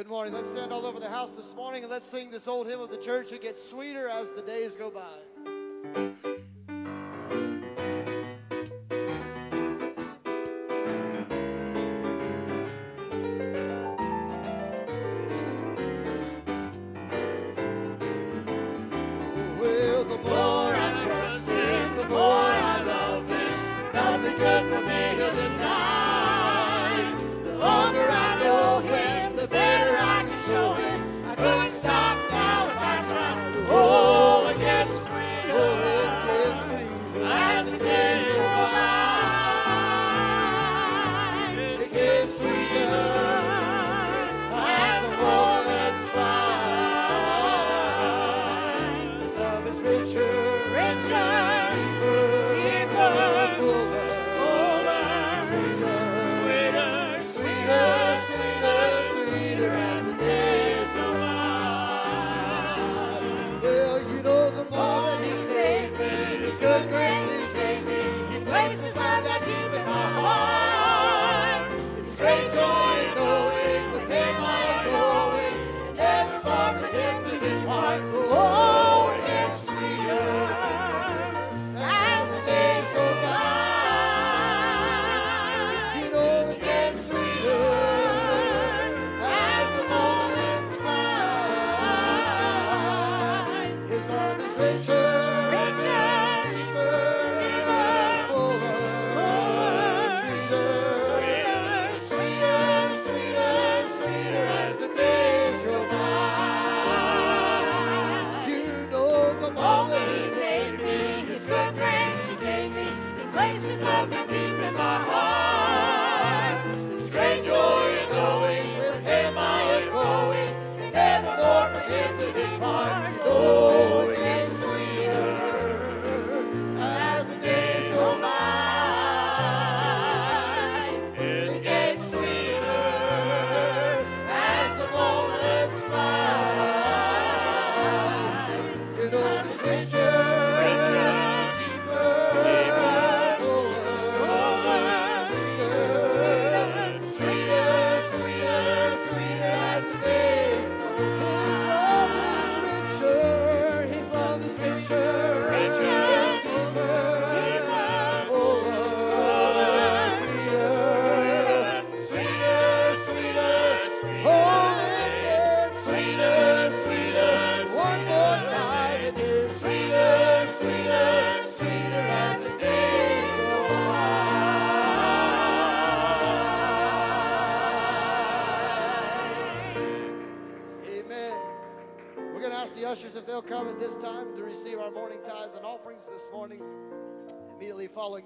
Good morning. Let's stand all over the house this morning and let's sing this old hymn of the church. It gets sweeter as the days go by.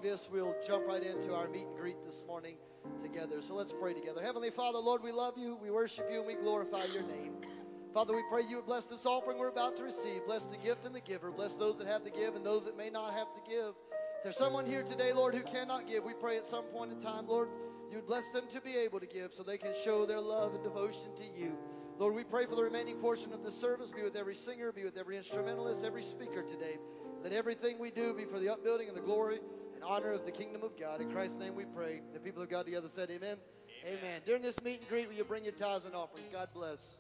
This, we'll jump right into our meet and greet this morning together. So let's pray together. Heavenly Father, Lord, we love you, we worship you, and we glorify your name. Father, we pray you would bless this offering we're about to receive. Bless the gift and the giver. Bless those that have to give and those that may not have to give. If there's someone here today, Lord, who cannot give, we pray at some point in time, Lord, you would bless them to be able to give so they can show their love and devotion to you. Lord, we pray for the remaining portion of the service. Be with every singer, be with every instrumentalist, every speaker today. Let everything we do be for the upbuilding and the glory honor of the kingdom of God. In Christ's name we pray. The people of God together said, Amen. Amen. During this meet and greet, will you bring your tithes and offerings? God bless.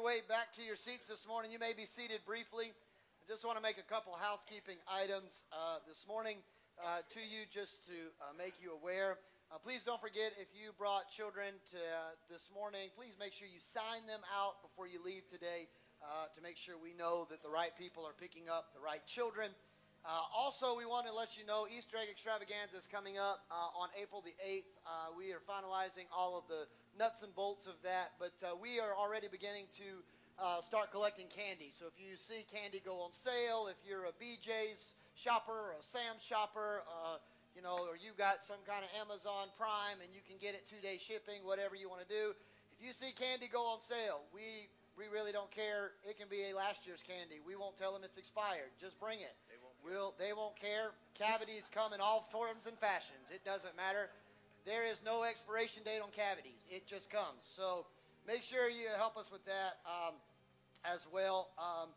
Your way back to your seats this morning, you may be seated briefly. I just want to make a couple housekeeping items uh, this morning uh, to you just to uh, make you aware. Uh, please don't forget if you brought children to uh, this morning, please make sure you sign them out before you leave today uh, to make sure we know that the right people are picking up the right children. Also, we want to let you know Easter egg extravaganza is coming up on April the 8th. Uh, we are finalizing all of the nuts and bolts of that, but uh, we are already beginning to uh, start collecting candy. So if you see candy go on sale, if you're a BJ's shopper, or a Sam's shopper, uh, you know, or you got some kind of Amazon Prime and you can get it two day shipping, whatever you want to do. If you see candy go on sale, we we really don't care. It can be a last year's candy. We won't tell them it's expired. Just bring it. They won't we'll they won't care. Cavities come in all forms and fashions. It doesn't matter. There is no expiration date on cavities. It just comes. So make sure you help us with that um, as well. Um,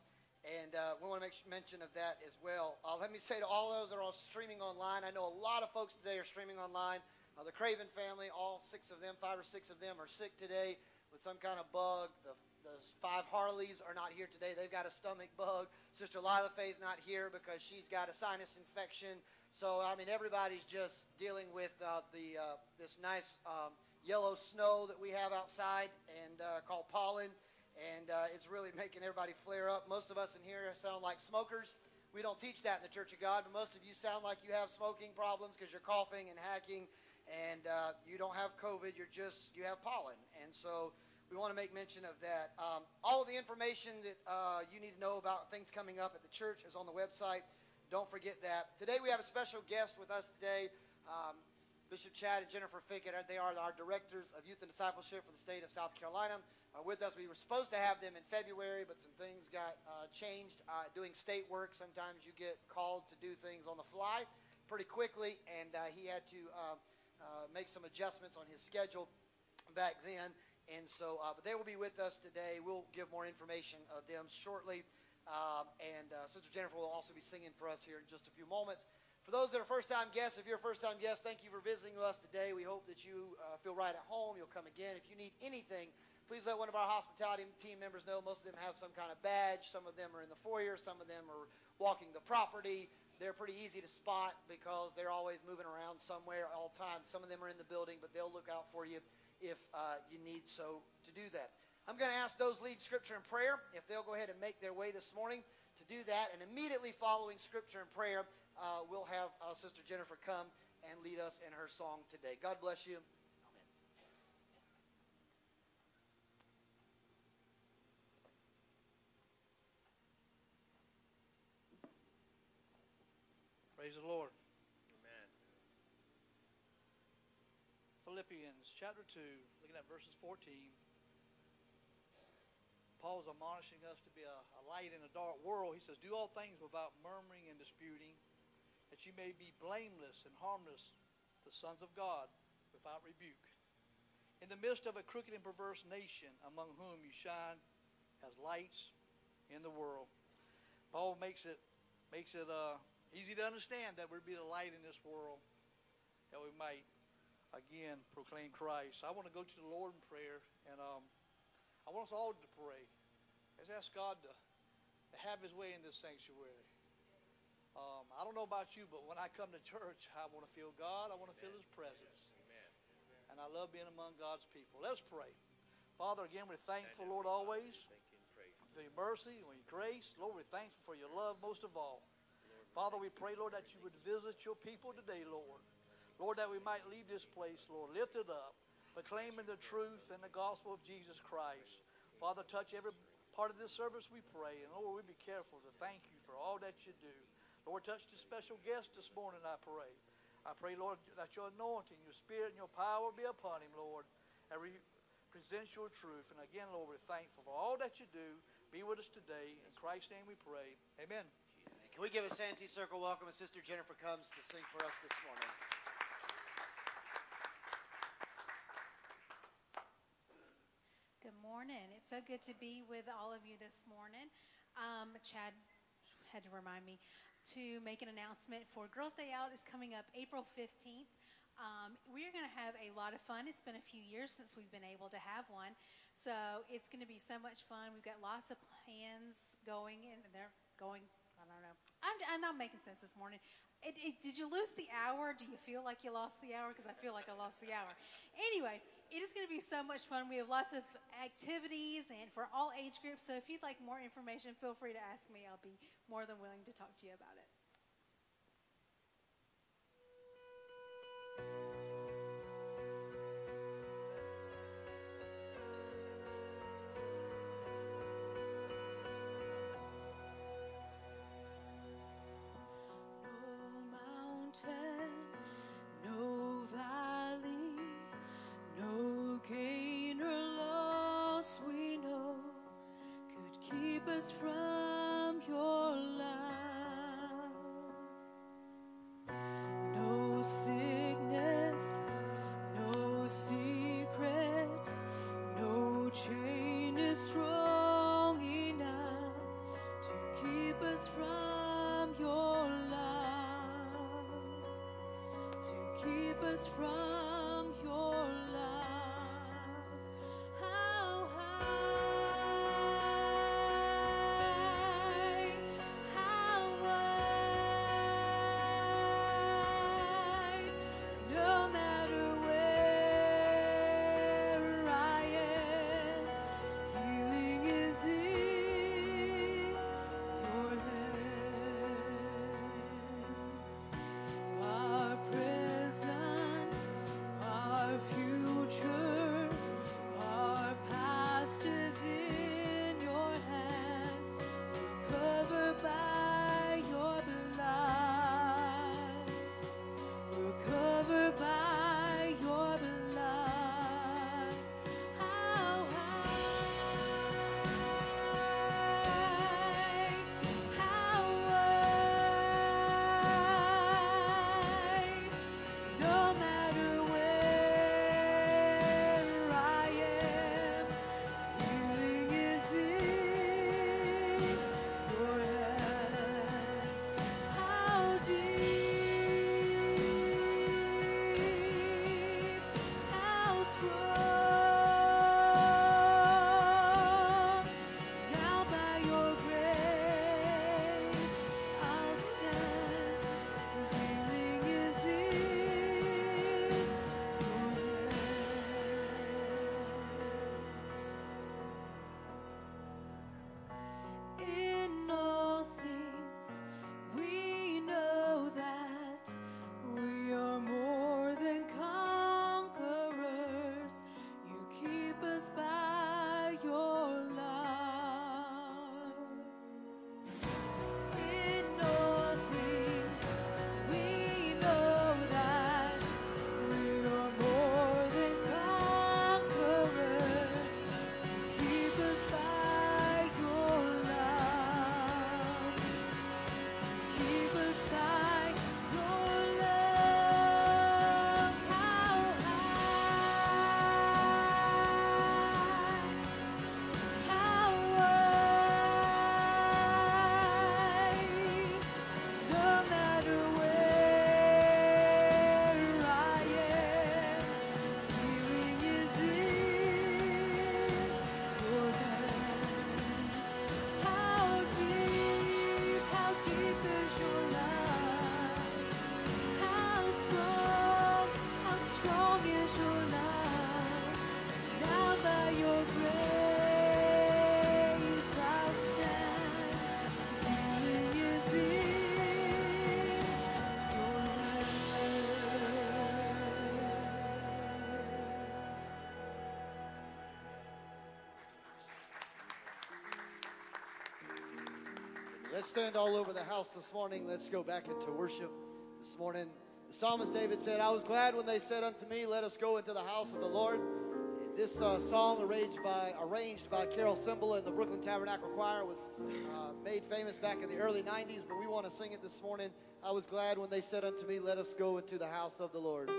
and uh, we want to make mention of that as well. Uh, let me say to all those that are all streaming online, I know a lot of folks today are streaming online. Uh, the Craven family, all six of them, five or six of them, are sick today with some kind of bug. The, the five Harleys are not here today. They've got a stomach bug. Sister Lila Faye's not here because she's got a sinus infection. So I mean, everybody's just dealing with uh, the uh, this nice um, yellow snow that we have outside and uh, called pollen and uh, it's really making everybody flare up. Most of us in here sound like smokers. We don't teach that in the Church of God, but most of you sound like you have smoking problems because you're coughing and hacking, and uh, you don't have COVID. You're just you have pollen, and so we want to make mention of that. Um, all of the information that uh, you need to know about things coming up at the church is on the website. Don't forget that. Today we have a special guest with us today. Um, Bishop Chad and Jennifer Fickett, they are our directors of youth and discipleship for the state of South Carolina uh, with us. We were supposed to have them in February, but some things got uh, changed. Uh, doing state work, sometimes you get called to do things on the fly pretty quickly, and uh, he had to uh, uh, make some adjustments on his schedule back then. And so, but they will be with us today. We'll give more information of them shortly. Um, and Sister Jennifer will also be singing for us here in just a few moments. For those that are first time guests, if you're a first time guest, thank you for visiting us today. We hope that you uh, feel right at home. You'll come again. If you need anything Please let one of our hospitality team members know. Most of them have some kind of badge. Some of them are in the foyer. Some of them are walking the property. They're pretty easy to spot because they're always moving around somewhere all the time. Some of them are in the building, but they'll look out for you if uh, you need so to do that. I'm going to ask those lead scripture and prayer if they'll go ahead and make their way this morning to do that. And immediately following scripture and prayer, uh, we'll have uh, Sister Jennifer come and lead us in her song today. God bless you. Amen. Praise the Lord. Amen. Philippians chapter 2, looking at verses 14. Paul's admonishing us to be a, a light in a dark world. He says, Do all things without murmuring and disputing, that you may be blameless and harmless, the sons of God, without rebuke. In the midst of a crooked and perverse nation, among whom you shine as lights in the world. Paul makes it makes it uh, easy to understand that we'd be the light in this world, that we might again proclaim Christ. I want to go to the Lord in prayer, and um, I want us all to pray. Let's ask God to, to have His way in this sanctuary. Um, I don't know about you, but when I come to church, I want to feel God. I want to feel His presence. Amen. And I love being among God's people. Let's pray. Father, again, we're thankful, Lord, always for your mercy and your grace. Lord, we're thankful for your love most of all. Father, we pray, Lord, that you would visit your people today, Lord. Lord, that we might leave this place, Lord, lifted up, proclaiming the truth and the gospel of Jesus Christ. Father, touch every part of this service, we pray. And Lord, we be careful to thank you for all that you do. Lord, touch the special guest this morning, I pray. I pray, Lord, that your anointing, your spirit, and your power be upon him, Lord, and re- presents your truth. And again, Lord, we're thankful for all that you do. Be with us today. In Christ's name we pray. Amen. Can we give a Santee Circle welcome as Sister Jennifer comes to sing for us this morning? Good morning. It's so good to be with all of you this morning. Um, Chad had to remind me to make an announcement for Girls Day Out is coming up April 15th. Um, we are going to have a lot of fun. It's been a few years since we've been able to have one. So it's going to be so much fun. We've got lots of plans going, and they're going. I don't know. I'm, I'm not making sense this morning. It, it, did you lose the hour? Do you feel like you lost the hour? Because I feel like I lost the hour. Anyway, it is going to be so much fun. We have lots of activities and for all age groups. So if you'd like more information, feel free to ask me. I'll be more than willing to talk to you about it. Let's stand all over the house this morning. Let's go back into worship this morning. The psalmist David said, I was glad when they said unto me, Let us go into the house of the Lord. This uh, song, arranged by, arranged by Carol Cymbala and the Brooklyn Tabernacle Choir, was uh, made famous back in the early 90s, but we want to sing it this morning. I was glad when they said unto me, Let us go into the house of the Lord.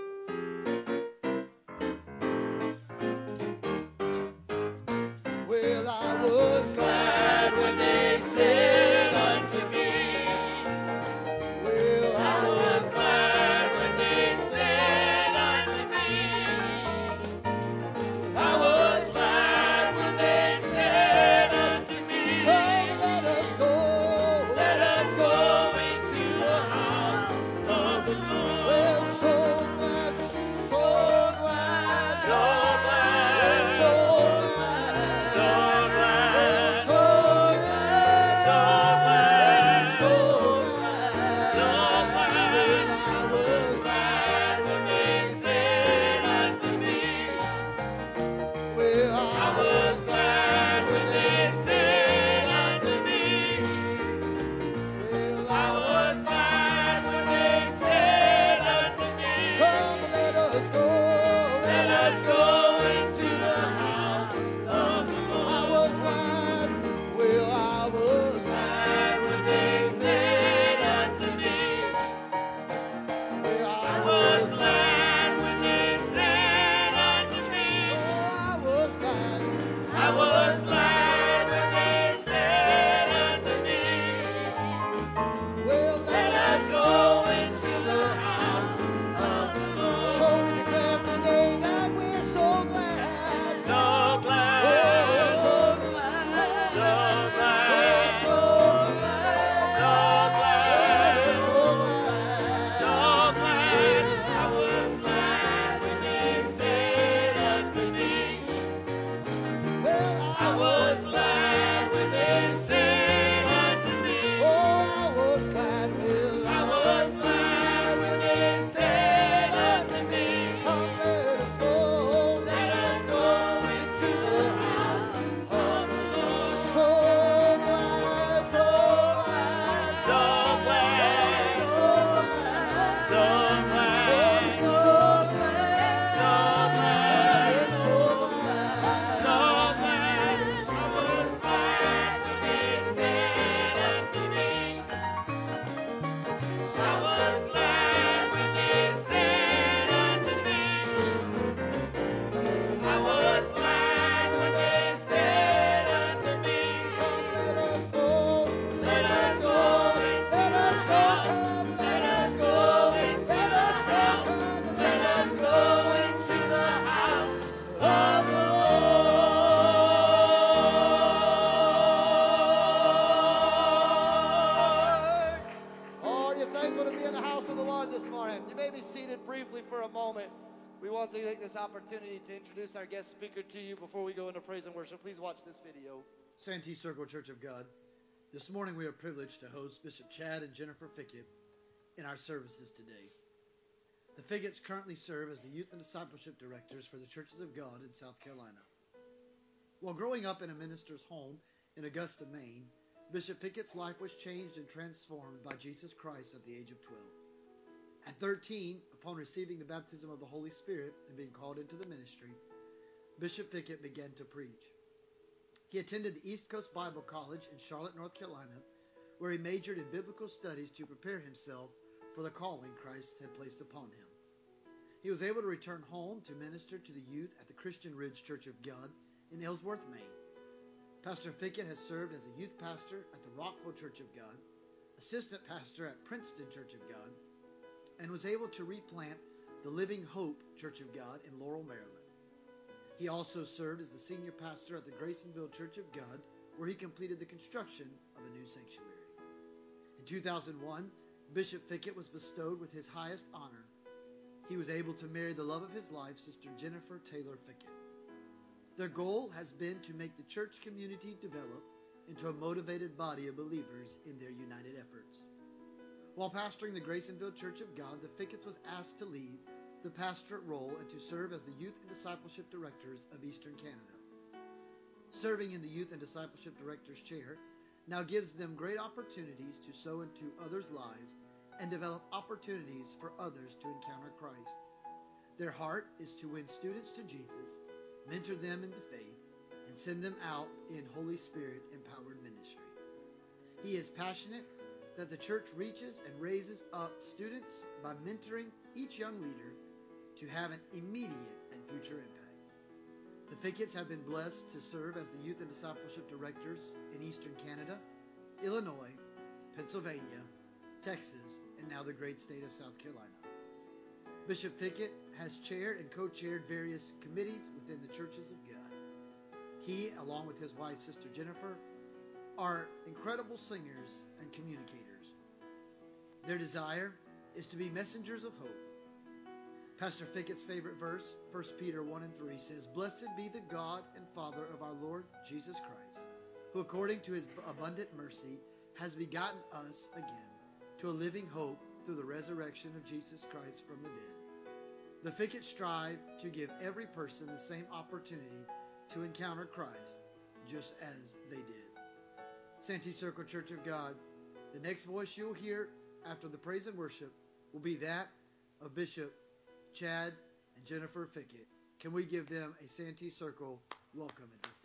Opportunity to introduce our guest speaker to you before we go into praise and worship. Please watch this video. Santee Circle Church of God. This morning we are privileged to host Bishop Chad and Jennifer Fickett in our services today. The Ficketts currently serve as the Youth and Discipleship Directors for the Churches of God in South Carolina. While growing up in a minister's home in Augusta, Maine, Bishop Fickett's life was changed and transformed by Jesus Christ at the age of 12. At 13, upon receiving the baptism of the Holy Spirit and being called into the ministry, Bishop Fickett began to preach. He attended the East Coast Bible College in Charlotte, North Carolina, where he majored in biblical studies to prepare himself for the calling Christ had placed upon him. He was able to return home to minister to the youth at the Christian Ridge Church of God in Ellsworth, Maine. Pastor Fickett has served as a youth pastor at the Rockville Church of God, assistant pastor at Princeton Church of God, and was able to replant the Living Hope Church of God in Laurel, Maryland. He also served as the senior pastor at the Graysonville Church of God, where he completed the construction of a new sanctuary. In 2001, Bishop Fickett was bestowed with his highest honor. He was able to marry the love of his life, Sister Jennifer Taylor Fickett. Their goal has been to make the church community develop into a motivated body of believers in their united efforts. While pastoring the Graysonville Church of God, the Ficketts was asked to leave the pastorate role and to serve as the Youth and Discipleship Directors of Eastern Canada. Serving in the Youth and Discipleship Directors chair now gives them great opportunities to sow into others' lives and develop opportunities for others to encounter Christ. Their heart is to win students to Jesus, mentor them in the faith, and send them out in Holy Spirit empowered ministry. He is passionate that the church reaches and raises up students by mentoring each young leader to have an immediate and future impact. The Ficketts have been blessed to serve as the Youth and Discipleship Directors in Eastern Canada, Illinois, Pennsylvania, Texas, and now the great state of South Carolina. Bishop Fickett has chaired and co-chaired various committees within the churches of God. He, along with his wife, Sister Jennifer, are incredible singers and communicators. Their desire is to be messengers of hope. Pastor Fickett's favorite verse, 1 Peter 1 and 3, says, Blessed be the God and Father of our Lord Jesus Christ, who according to his abundant mercy has begotten us again to a living hope through the resurrection of Jesus Christ from the dead. The Ficketts strive to give every person the same opportunity to encounter Christ, just as they did. Santee Circle Church of God, the next voice you'll hear after the praise and worship will be that of Bishop Chad and Jennifer Fickett. Can we give them a Santee Circle welcome at this time?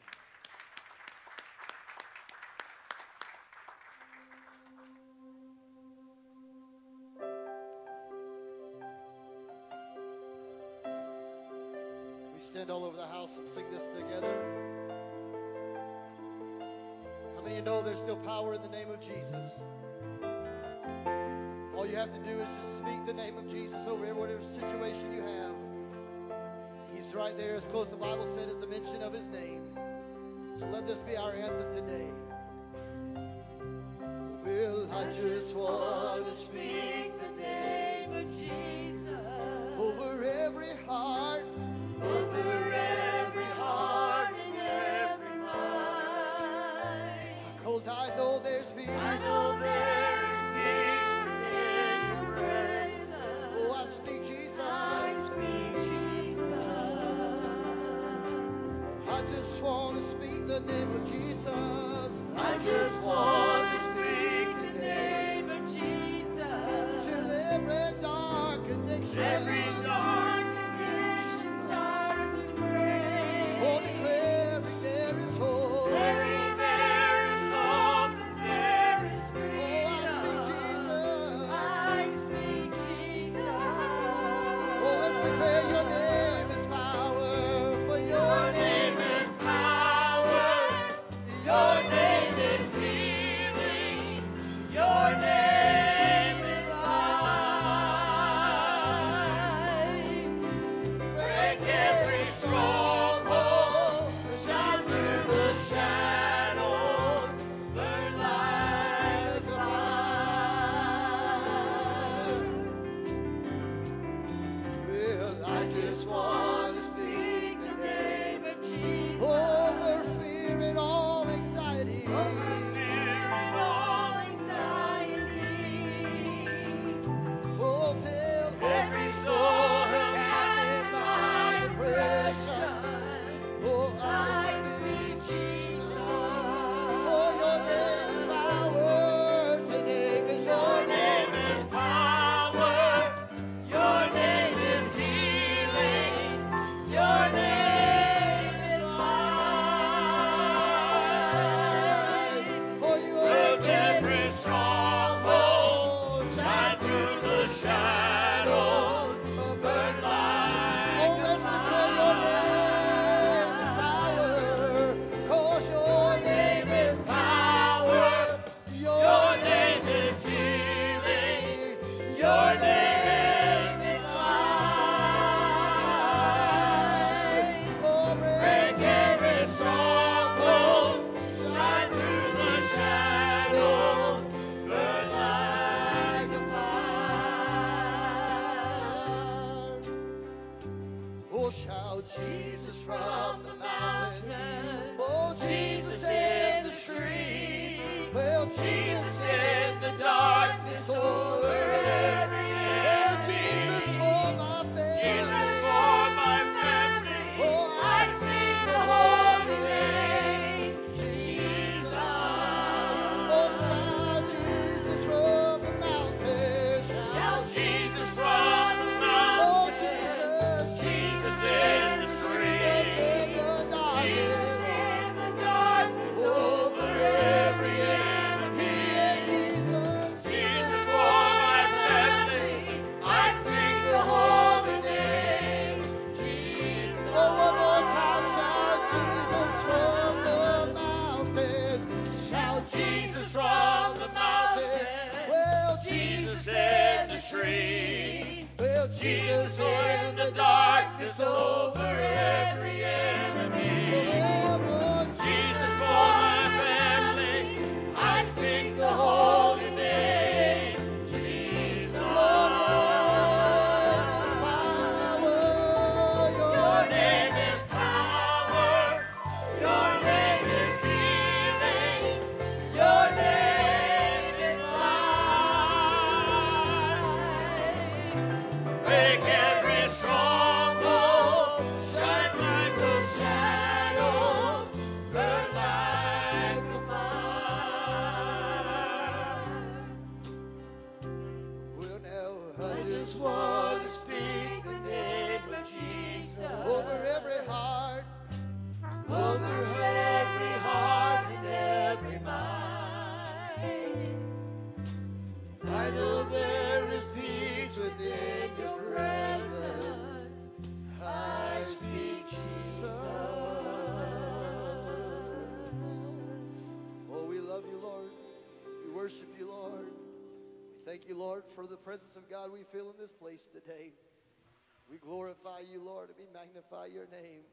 presence of God we feel in this place today. We glorify you, Lord, and we magnify your name.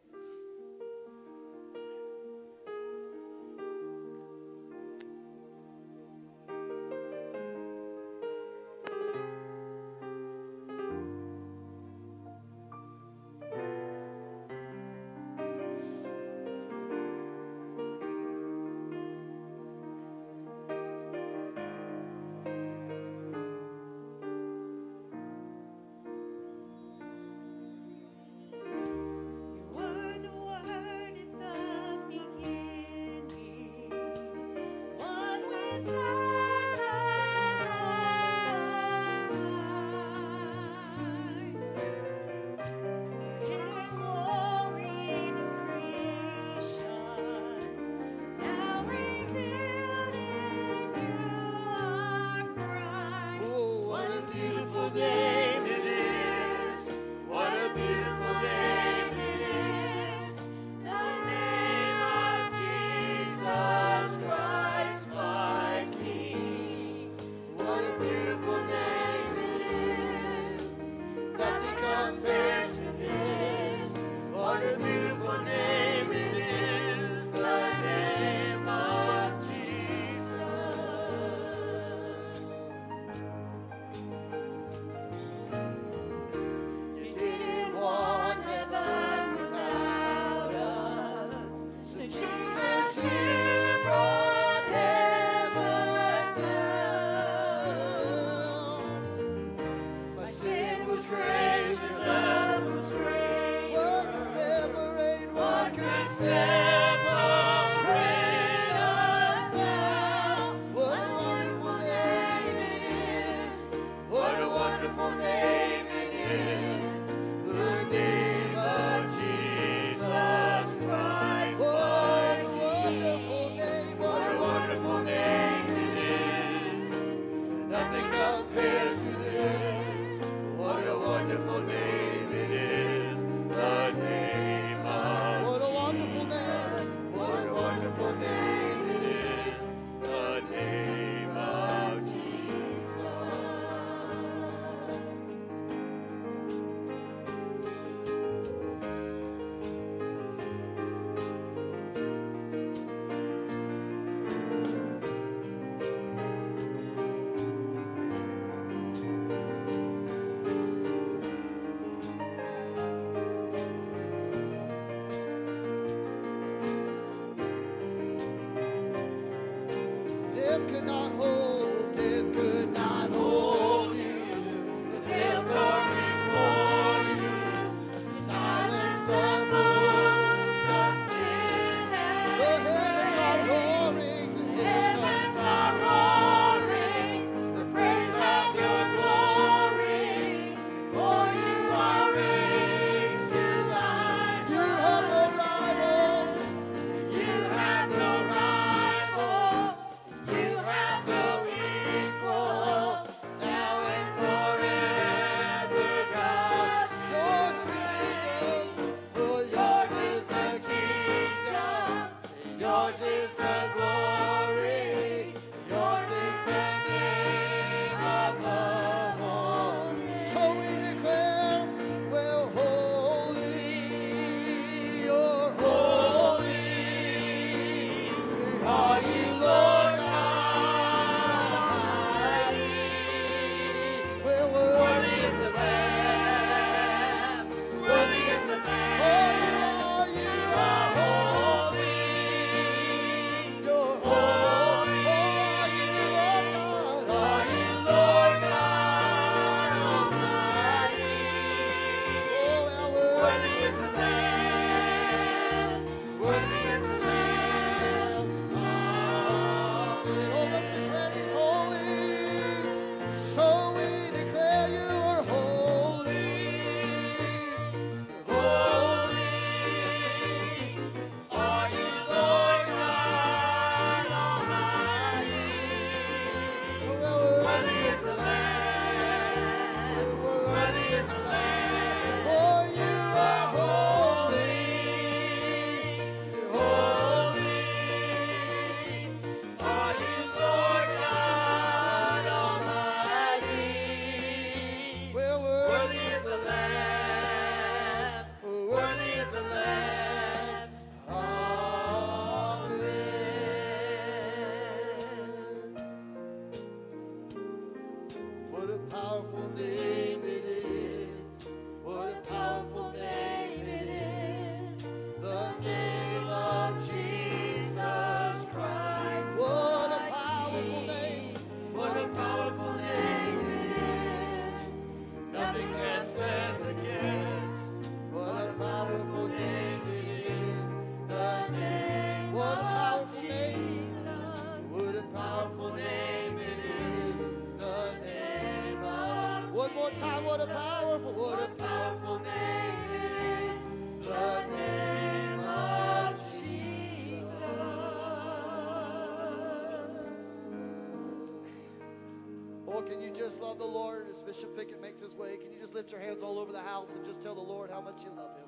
Bishop Fickett makes his way? Can you just lift your hands all over the house and just tell the Lord how much you love him?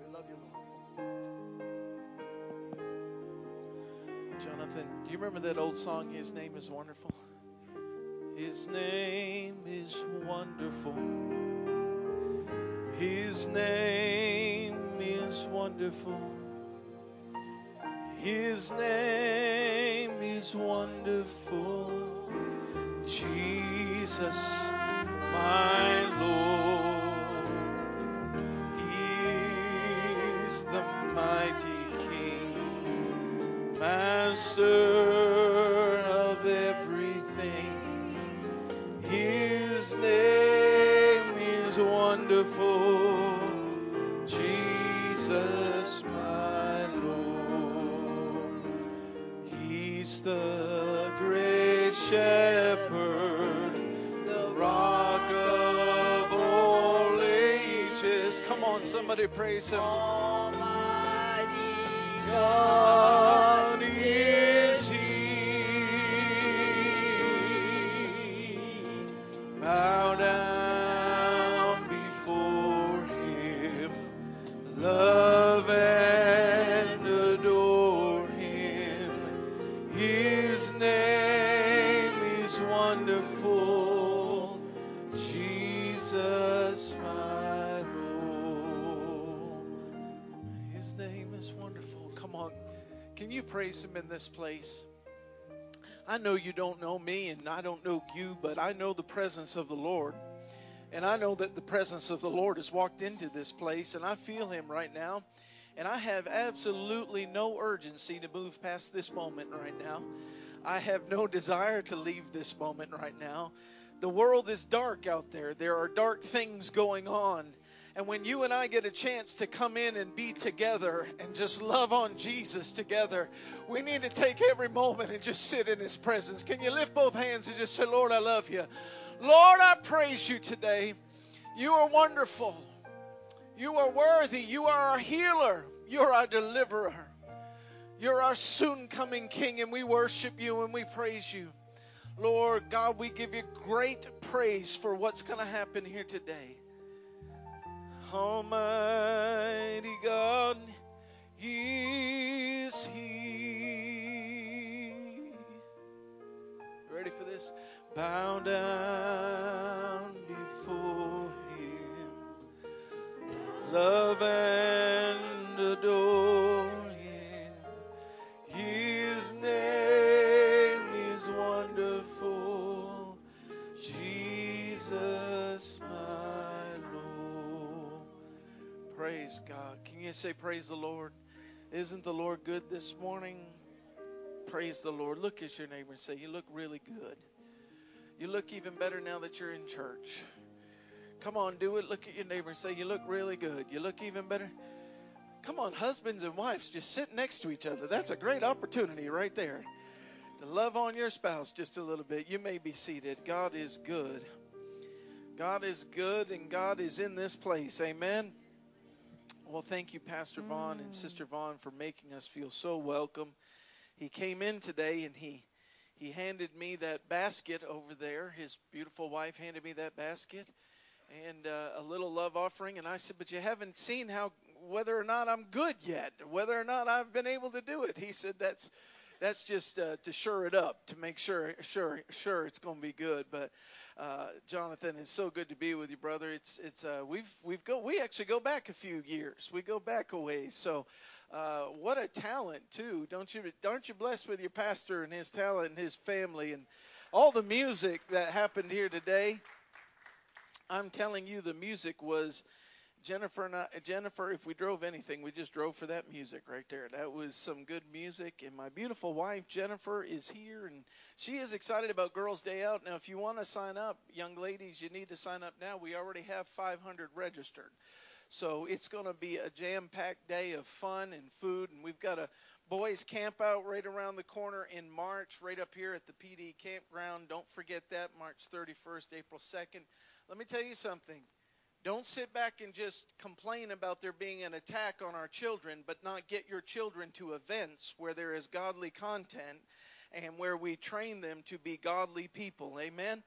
We love you, Lord. Jonathan, do you remember that old song, His Name is Wonderful? His name is wonderful. His name is wonderful. His name is wonderful. Jesus, my Lord. Somebody praise him. God this place? I know you don't know me and I don't know you, but I know the presence of the Lord. And I know that the presence of the Lord has walked into this place, and I feel Him right now. And I have absolutely no urgency to move past this moment right now. I have no desire to leave this moment right now. The world is dark out there, there are dark things going on. And when you and I get a chance to come in and be together and just love on Jesus together, we need to take every moment and just sit in His presence. Can you lift both hands and just say, Lord, I love you? Lord, I praise you today. You are wonderful. You are worthy. You are our healer. You're our deliverer. You're our soon coming King, and we worship you and we praise you. Lord God, we give you great praise for what's going to happen here today. Almighty God is He. Ready for this? Bow down before Him, love and say, Praise the Lord? Isn't the Lord good this morning? Praise the Lord. Look at your neighbor and say, You look really good. You look even better now that you're in church. Come on, do it. Look at your neighbor and say, You look really good. You look even better. Come on, husbands and wives, just sit next to each other. That's a great opportunity right there to love on your spouse just a little bit. You may be seated. God is good. God is good, and God is in this place. Amen. Well, thank you, Pastor Vaughn and Sister Vaughn, for making us feel so welcome. He came in today and he he handed me that basket over there. His beautiful wife handed me that basket and uh, a little love offering. And I said, "But you haven't seen how whether or not I'm good yet, whether or not I've been able to do it." He said, "That's that's just uh, to sure it up, to make sure sure sure it's going to be good." But uh, Jonathan, it's so good to be with you, brother. It's it's uh, we've we've go we actually go back a few years. We go back a ways. So uh, what a talent too, don't you? Aren't you blessed with your pastor and his talent and his family and all the music that happened here today? I'm telling you, the music was Jennifer and I, Jennifer. If we drove anything, we just drove for that music right there. That was some good music. And my beautiful wife Jennifer is here, and she is excited about Girls Day Out. Now, if you want to sign up, young ladies, you need to sign up now. We already have 500 registered. So it's going to be a jam-packed day of fun and food, and we've got a boys camp out right around the corner in March, right up here at the PD campground. Don't forget that, March 31st, April 2nd. Let me tell you something. Don't sit back and just complain about there being an attack on our children, but not get your children to events where there is godly content and where we train them to be godly people. Amen.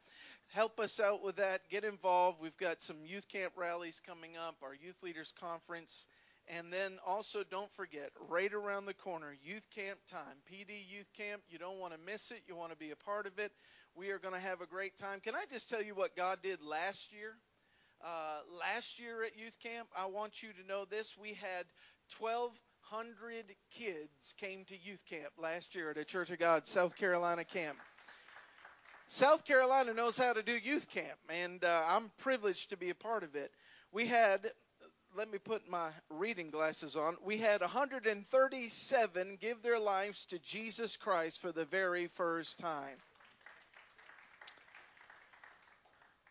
help us out with that. Get involved. We've got some youth camp rallies coming up, our youth leaders conference. And then also don't forget, right around the corner, youth camp time, PD youth camp. You don't want to miss it. You want to be a part of it. We are going to have a great time. Can I just tell you what God did last year? Uh, last year at youth camp, I want you to know this. We had 1,200 kids came to youth camp last year at a Church of God South Carolina camp. South Carolina knows how to do youth camp, and uh, I'm privileged to be a part of it. We had, let me put my reading glasses on, we had 137 give their lives to Jesus Christ for the very first time.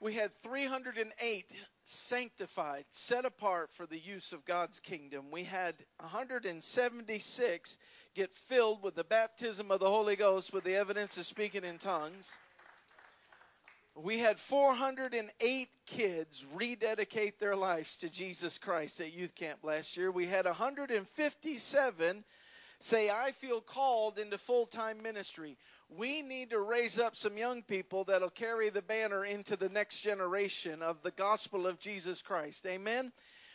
We had 308 sanctified, set apart for the use of God's kingdom. We had 176 get filled with the baptism of the Holy Ghost with the evidence of speaking in tongues. We had 408 kids rededicate their lives to Jesus Christ at youth camp last year. We had 157 say, I feel called into full time ministry. We need to raise up some young people that'll carry the banner into the next generation of the gospel of Jesus Christ. Amen.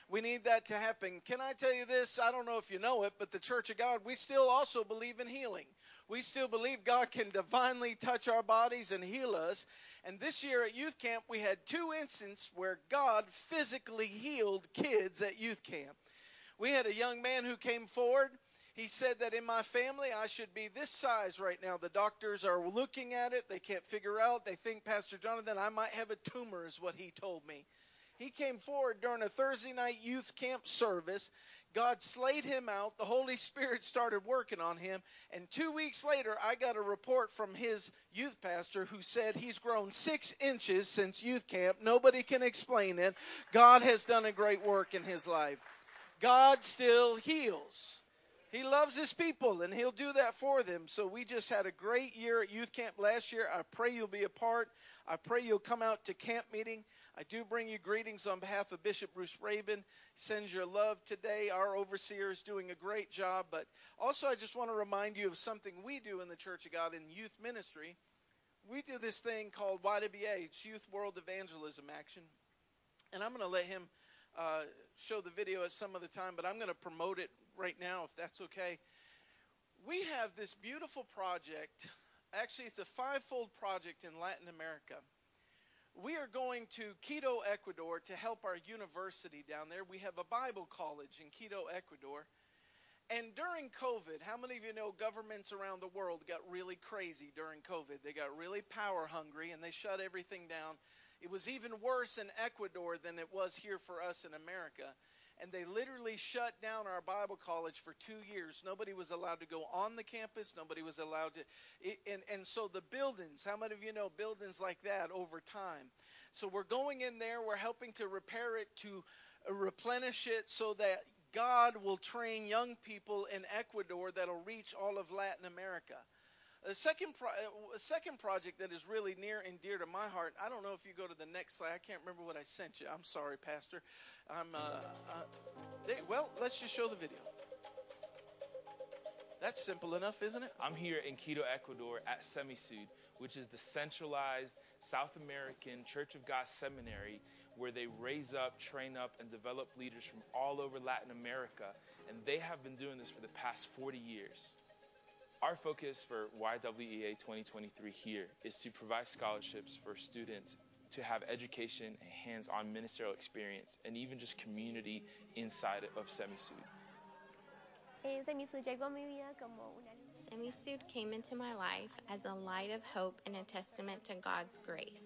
We need that to happen. Can I tell you this? I don't know if you know it, but the Church of God, we still also believe in healing. We still believe God can divinely touch our bodies and heal us. And this year at youth camp, we had two instances where God physically healed kids at youth camp. We had a young man who came forward. He said that in my family, I should be this size right now. The doctors are looking at it. They can't figure out. They think, Pastor Jonathan, I might have a tumor, is what he told me. He came forward during a Thursday night youth camp service. God slayed him out. The Holy Spirit started working on him. And two weeks later, I got a report from his youth pastor who said he's grown six inches since youth camp. Nobody can explain it. God has done a great work in his life. God still heals. He loves his people and he'll do that for them. So we just had a great year at youth camp last year. I pray you'll be a part. I pray you'll come out to camp meeting. I do bring you greetings on behalf of Bishop Bruce Rabin. Sends your love today. Our overseer is doing a great job. But also, I just want to remind you of something we do in the Church of God in youth ministry. We do this thing called YWA, it's Youth World Evangelism Action. And I'm going to let him uh, show the video at some other time, but I'm going to promote it right now if that's okay. We have this beautiful project. Actually, it's a five-fold project in Latin America. We are going to Quito, Ecuador to help our university down there. We have a Bible college in Quito, Ecuador. And during COVID, how many of you know governments around the world got really crazy during COVID? They got really power hungry and they shut everything down. It was even worse in Ecuador than it was here for us in America. And they literally shut down our Bible college for two years. Nobody was allowed to go on the campus. Nobody was allowed to. And, and so the buildings, how many of you know buildings like that over time? So we're going in there, we're helping to repair it, to replenish it so that God will train young people in Ecuador that'll reach all of Latin America. A second, pro- a second project that is really near and dear to my heart. I don't know if you go to the next slide. I can't remember what I sent you. I'm sorry, Pastor. I'm. Uh, uh, they, well, let's just show the video. That's simple enough, isn't it? I'm here in Quito, Ecuador at Semisud, which is the centralized South American Church of God seminary where they raise up, train up, and develop leaders from all over Latin America. And they have been doing this for the past 40 years. Our focus for YWEA 2023 here is to provide scholarships for students to have education and hands-on ministerial experience and even just community inside of Semisud. Semisud came into my life as a light of hope and a testament to God's grace.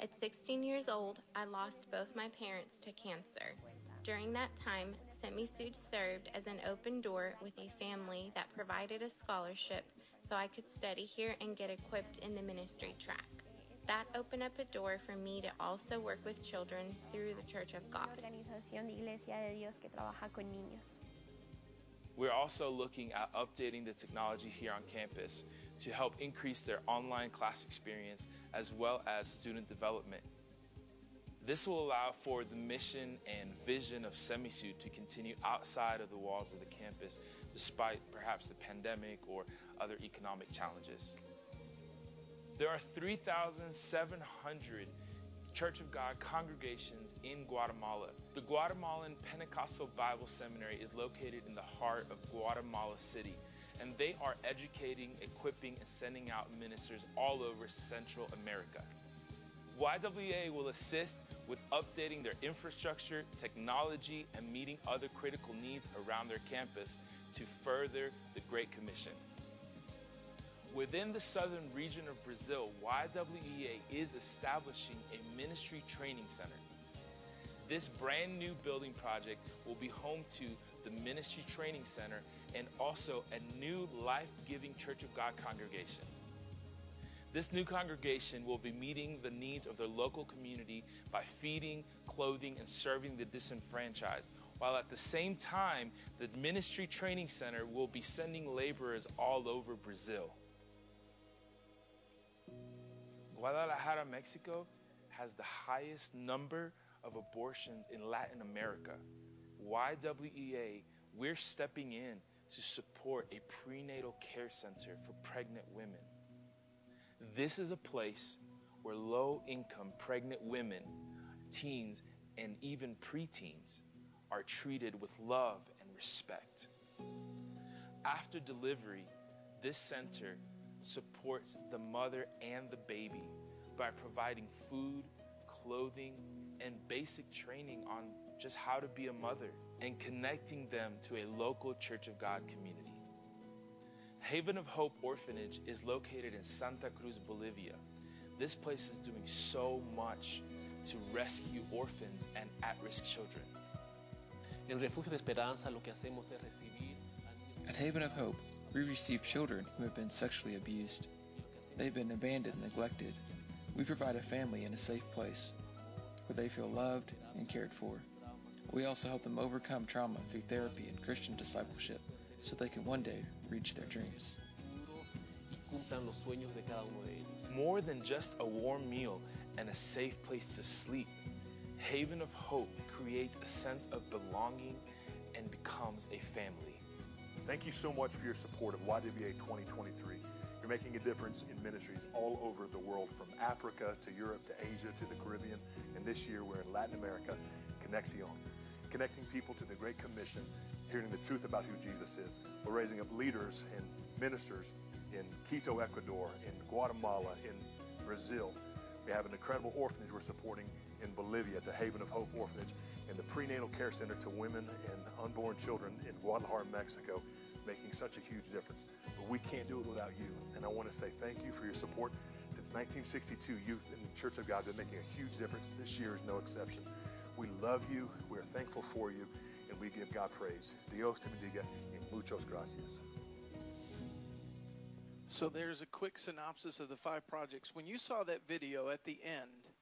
At 16 years old, I lost both my parents to cancer. During that time, Semisud served as an open door with a family that provided a scholarship so I could study here and get equipped in the ministry track. That opened up a door for me to also work with children through the Church of God. We're also looking at updating the technology here on campus to help increase their online class experience as well as student development. This will allow for the mission and vision of Semisud to continue outside of the walls of the campus, despite perhaps the pandemic or other economic challenges. There are 3,700 Church of God congregations in Guatemala. The Guatemalan Pentecostal Bible Seminary is located in the heart of Guatemala City, and they are educating, equipping, and sending out ministers all over Central America. YWA will assist with updating their infrastructure, technology, and meeting other critical needs around their campus to further the Great Commission. Within the southern region of Brazil, YWEA is establishing a ministry training center. This brand new building project will be home to the Ministry Training Center and also a new life giving Church of God congregation. This new congregation will be meeting the needs of their local community by feeding, clothing, and serving the disenfranchised, while at the same time, the Ministry Training Center will be sending laborers all over Brazil. Guadalajara, Mexico has the highest number of abortions in Latin America. YWEA, we're stepping in to support a prenatal care center for pregnant women. This is a place where low income pregnant women, teens, and even preteens are treated with love and respect. After delivery, this center supports the mother and the baby by providing food, clothing, and basic training on just how to be a mother and connecting them to a local Church of God community. Haven of Hope Orphanage is located in Santa Cruz, Bolivia. This place is doing so much to rescue orphans and at risk children. En Refugio de Esperanza lo que hacemos es recibir At Haven of Hope, we receive children who have been sexually abused. They've been abandoned and neglected. We provide a family in a safe place where they feel loved and cared for. We also help them overcome trauma through therapy and Christian discipleship so they can one day reach their dreams. y cumplan los sueños de cada uno de ellos. More than just a warm meal and a safe place to sleep, Haven of Hope creates a sense of belonging and becomes a family. Thank you so much for your support of YWA 2023. You're making a difference in ministries all over the world, from Africa to Europe to Asia to the Caribbean. And this year we're in Latin America, Conexion, connecting people to the Great Commission, hearing the truth about who Jesus is. We're raising up leaders and ministers in Quito, Ecuador, in Guatemala, in Brazil. We have an incredible orphanage we're supporting in Bolivia, the Haven of Hope Orphanage, and the prenatal care center to women and unborn children in Guadalajara, Mexico, making such a huge difference. But we can't do it without you. And I want to say thank you for your support. Since 1962, youth in the Church of God have been making a huge difference. This year is no exception. We love you. We're thankful for you. And we give God praise. Dios te bendiga y muchas gracias. So there's a quick synopsis of the five projects. When you saw that video at the end,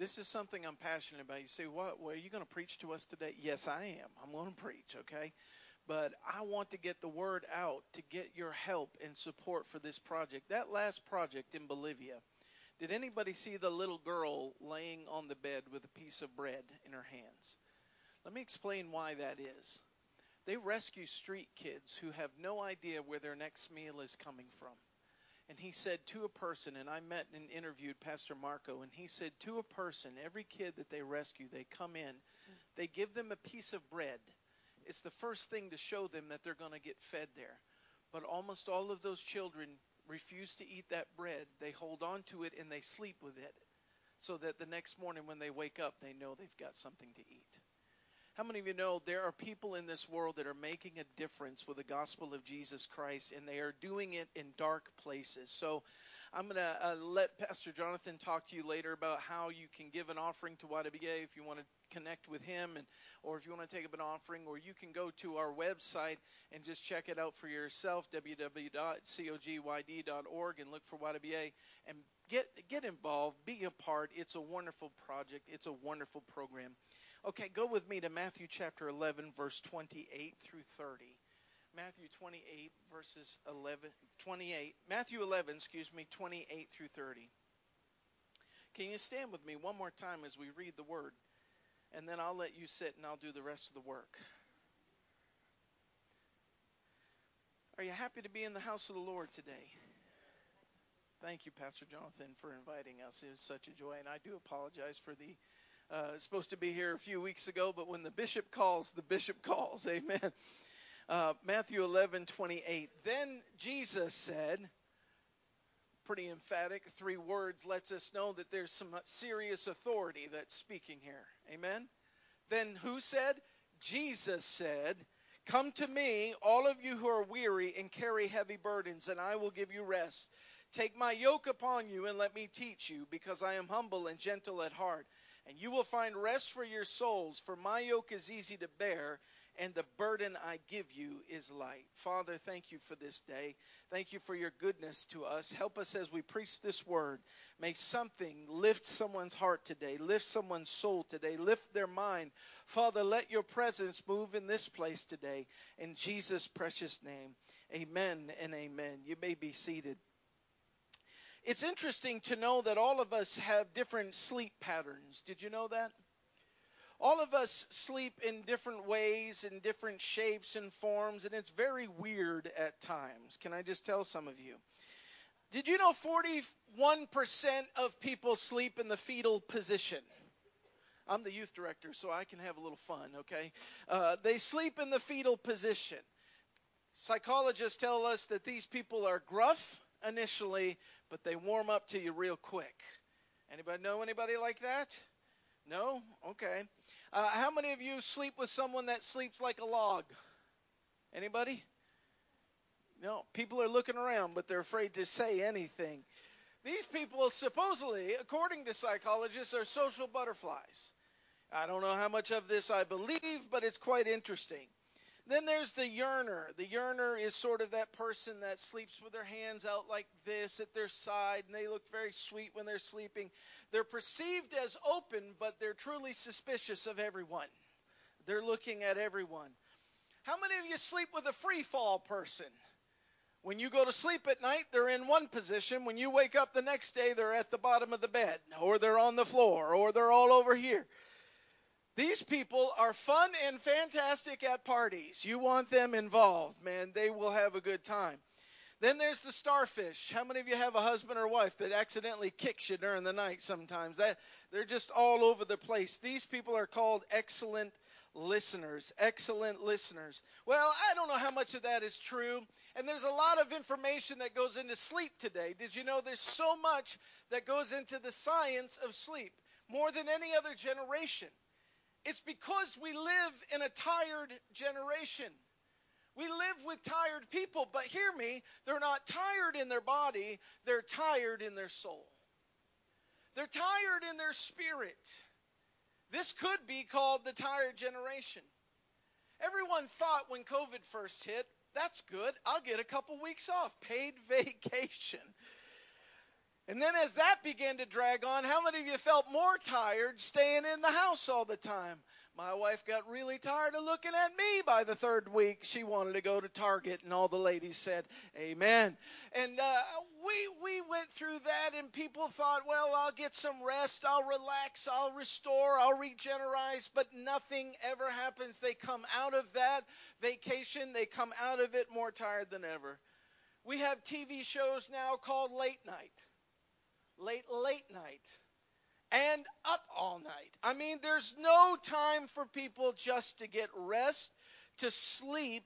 this is something I'm passionate about. You say, "What? Well, are you going to preach to us today?" Yes, I am. I'm going to preach, okay? But I want to get the word out to get your help and support for this project. That last project in Bolivia, did anybody see the little girl laying on the bed with a piece of bread in her hands? Let me explain why that is. They rescue street kids who have no idea where their next meal is coming from. And he said to a person, and I met and interviewed Pastor Marco, and he said to a person, every kid that they rescue, they come in, they give them a piece of bread. It's the first thing to show them that they're going to get fed there. But almost all of those children refuse to eat that bread. They hold on to it and they sleep with it so that the next morning when they wake up, they know they've got something to eat. How many of you know there are people in this world that are making a difference with the gospel of Jesus Christ, and they are doing it in dark places? So I'm going to uh, let Pastor Jonathan talk to you later about how you can give an offering to YWA if you want to connect with him, and or if you want to take up an offering, or you can go to our website and just check it out for yourself, www.cogyd.org, and look for YWA and get get involved, be a part. It's a wonderful project. It's a wonderful program. Okay, go with me to Matthew chapter 11, verse 28 through 30. Matthew 28, verses 11, 28. Matthew 11, excuse me, 28 through 30. Can you stand with me one more time as we read the word? And then I'll let you sit and I'll do the rest of the work. Are you happy to be in the house of the Lord today? Thank you, Pastor Jonathan, for inviting us. It was such a joy, and I do apologize for the. Uh, supposed to be here a few weeks ago, but when the bishop calls, the bishop calls. Amen. Uh, Matthew 11, 28. Then Jesus said, pretty emphatic, three words lets us know that there's some serious authority that's speaking here. Amen. Then who said? Jesus said, Come to me, all of you who are weary and carry heavy burdens, and I will give you rest. Take my yoke upon you and let me teach you, because I am humble and gentle at heart, and you will find rest for your souls. For my yoke is easy to bear, and the burden I give you is light. Father, thank you for this day. Thank you for your goodness to us. Help us as we preach this word. May something lift someone's heart today, lift someone's soul today, lift their mind. Father, let your presence move in this place today. In Jesus' precious name, amen and amen. You may be seated. It's interesting to know that all of us have different sleep patterns. Did you know that? All of us sleep in different ways, in different shapes and forms, and it's very weird at times. Can I just tell some of you? Did you know 41% of people sleep in the fetal position? I'm the youth director, so I can have a little fun, okay? Uh, they sleep in the fetal position. Psychologists tell us that these people are gruff initially, but they warm up to you real quick. Anybody know anybody like that? No? Okay. Uh, how many of you sleep with someone that sleeps like a log? Anybody? No. People are looking around, but they're afraid to say anything. These people, supposedly, according to psychologists, are social butterflies. I don't know how much of this I believe, but it's quite interesting. Then there's the yearner. The yearner is sort of that person that sleeps with their hands out like this at their side, and they look very sweet when they're sleeping. They're perceived as open, but they're truly suspicious of everyone. They're looking at everyone. How many of you sleep with a free fall person? When you go to sleep at night, they're in one position. When you wake up the next day, they're at the bottom of the bed, or they're on the floor, or they're all over here. These people are fun and fantastic at parties. You want them involved, man. They will have a good time. Then there's the starfish. How many of you have a husband or wife that accidentally kicks you during the night sometimes? That they're just all over the place. These people are called excellent listeners. Excellent listeners. Well, I don't know how much of that is true. And there's a lot of information that goes into sleep today. Did you know there's so much that goes into the science of sleep? More than any other generation. It's because we live in a tired generation. We live with tired people, but hear me, they're not tired in their body, they're tired in their soul. They're tired in their spirit. This could be called the tired generation. Everyone thought when COVID first hit, that's good, I'll get a couple weeks off, paid vacation. And then as that began to drag on, how many of you felt more tired staying in the house all the time? My wife got really tired of looking at me by the third week. She wanted to go to Target, and all the ladies said, Amen. And uh, we, we went through that, and people thought, well, I'll get some rest, I'll relax, I'll restore, I'll regenerate, but nothing ever happens. They come out of that vacation, they come out of it more tired than ever. We have TV shows now called Late Night late, late night, and up all night. I mean, there's no time for people just to get rest, to sleep,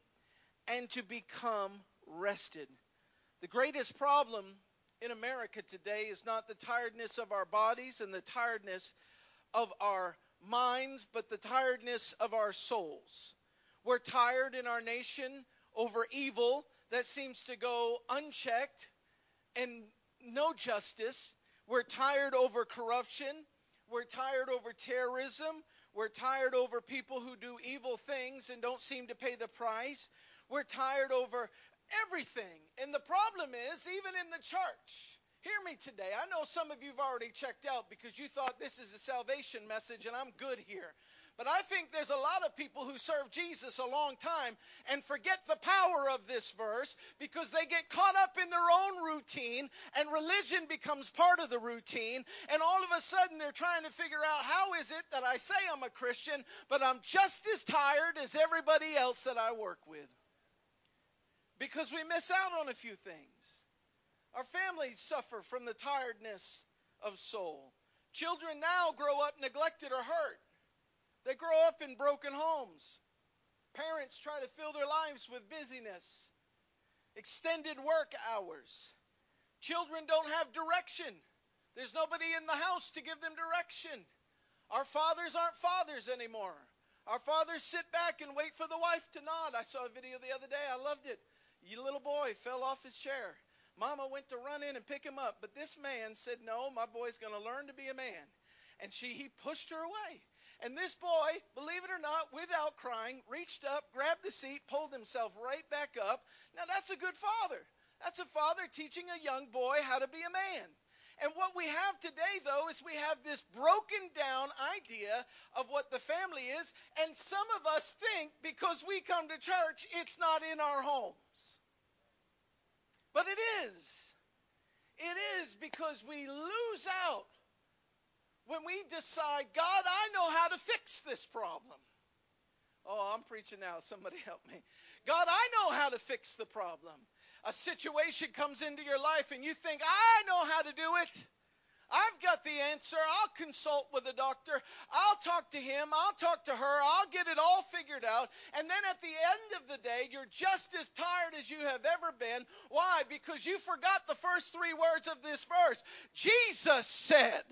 and to become rested. The greatest problem in America today is not the tiredness of our bodies and the tiredness of our minds, but the tiredness of our souls. We're tired in our nation over evil that seems to go unchecked and no justice. We're tired over corruption. We're tired over terrorism. We're tired over people who do evil things and don't seem to pay the price. We're tired over everything. And the problem is, even in the church, hear me today. I know some of you have already checked out because you thought this is a salvation message and I'm good here. But I think there's a lot of people who serve Jesus a long time and forget the power of this verse because they get caught up in their own routine and religion becomes part of the routine. And all of a sudden they're trying to figure out how is it that I say I'm a Christian, but I'm just as tired as everybody else that I work with. Because we miss out on a few things. Our families suffer from the tiredness of soul. Children now grow up neglected or hurt. They grow up in broken homes. Parents try to fill their lives with busyness, extended work hours. Children don't have direction. There's nobody in the house to give them direction. Our fathers aren't fathers anymore. Our fathers sit back and wait for the wife to nod. I saw a video the other day. I loved it. A little boy fell off his chair. Mama went to run in and pick him up, but this man said, "No, my boy's going to learn to be a man." And she he pushed her away. And this boy, believe it or not, without crying, reached up, grabbed the seat, pulled himself right back up. Now that's a good father. That's a father teaching a young boy how to be a man. And what we have today, though, is we have this broken down idea of what the family is, and some of us think because we come to church, it's not in our homes. But it is. It is because we lose out when we decide, God, I know how to fix this problem. Oh, I'm preaching now. Somebody help me. God, I know how to fix the problem. A situation comes into your life and you think, I know how to do it. I've got the answer. I'll consult with the doctor. I'll talk to him. I'll talk to her. I'll get it all figured out. And then at the end of the day, you're just as tired as you have ever been. Why? Because you forgot the first three words of this verse. Jesus said,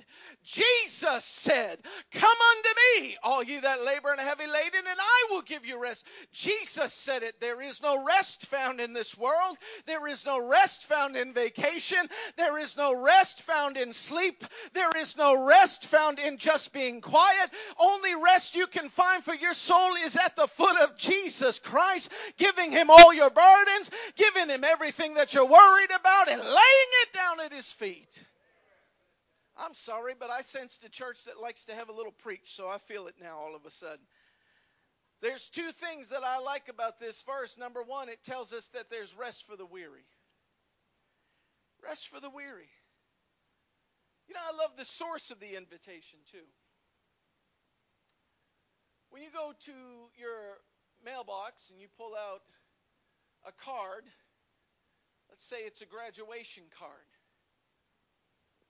Jesus said, Come unto me, all you that labor and are heavy laden, and I will give you rest. Jesus said it. There is no rest found in this world. There is no rest found in vacation. There is no rest found in sleep sleep. There is no rest found in just being quiet. Only rest you can find for your soul is at the foot of Jesus Christ, giving him all your burdens, giving him everything that you're worried about, and laying it down at his feet. I'm sorry, but I sensed a church that likes to have a little preach, so I feel it now all of a sudden. There's two things that I like about this verse. Number one, it tells us that there's rest for the weary. Rest for the weary. You know, I love the source of the invitation too. When you go to your mailbox and you pull out a card, let's say it's a graduation card,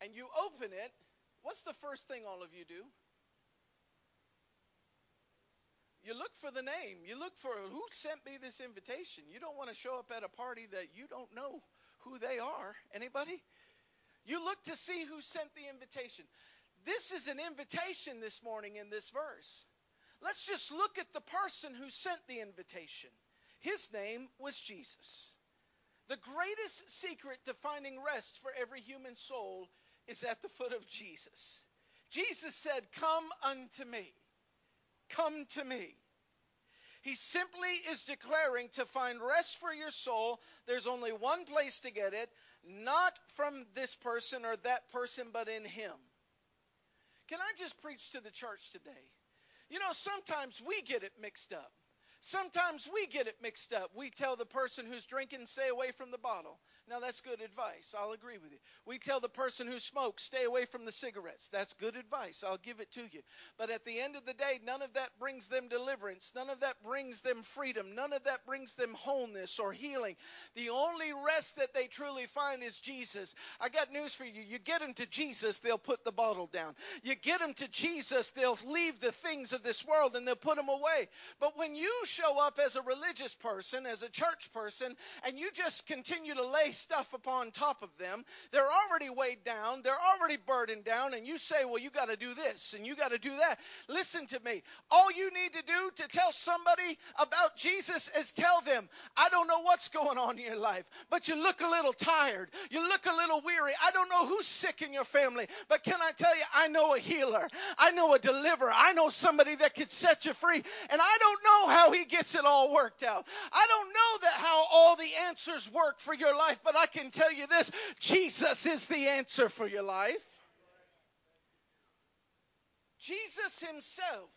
and you open it, what's the first thing all of you do? You look for the name. You look for who sent me this invitation. You don't want to show up at a party that you don't know who they are. Anybody? You look to see who sent the invitation. This is an invitation this morning in this verse. Let's just look at the person who sent the invitation. His name was Jesus. The greatest secret to finding rest for every human soul is at the foot of Jesus. Jesus said, Come unto me. Come to me. He simply is declaring to find rest for your soul, there's only one place to get it, not from this person or that person, but in Him. Can I just preach to the church today? You know, sometimes we get it mixed up. Sometimes we get it mixed up. We tell the person who's drinking, stay away from the bottle. Now, that's good advice. I'll agree with you. We tell the person who smokes, stay away from the cigarettes. That's good advice. I'll give it to you. But at the end of the day, none of that brings them deliverance. None of that brings them freedom. None of that brings them wholeness or healing. The only rest that they truly find is Jesus. I got news for you. You get them to Jesus, they'll put the bottle down. You get them to Jesus, they'll leave the things of this world and they'll put them away. But when you show up as a religious person, as a church person, and you just continue to lay stuff upon top of them. They're already weighed down, they're already burdened down, and you say, Well, you got to do this and you got to do that. Listen to me. All you need to do to tell somebody about Jesus is tell them, I don't know what's going on in your life, but you look a little tired. You look a little weary. I don't know who's sick in your family, but can I tell you, I know a healer. I know a deliverer. I know somebody that could set you free. And I don't know how he gets it all worked out. I don't know that how all the answers work for your life, but I can tell you this Jesus is the answer for your life. Jesus himself,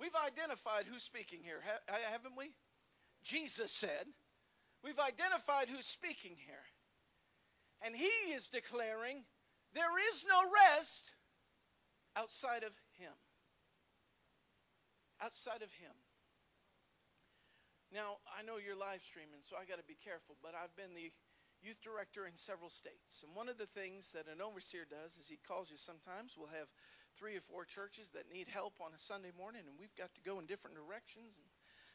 we've identified who's speaking here, haven't we? Jesus said, we've identified who's speaking here. And he is declaring, there is no rest outside of him. Outside of him. Now, I know you're live streaming, so I got to be careful, but I've been the youth director in several states. And one of the things that an overseer does is he calls you sometimes. We'll have three or four churches that need help on a Sunday morning, and we've got to go in different directions. And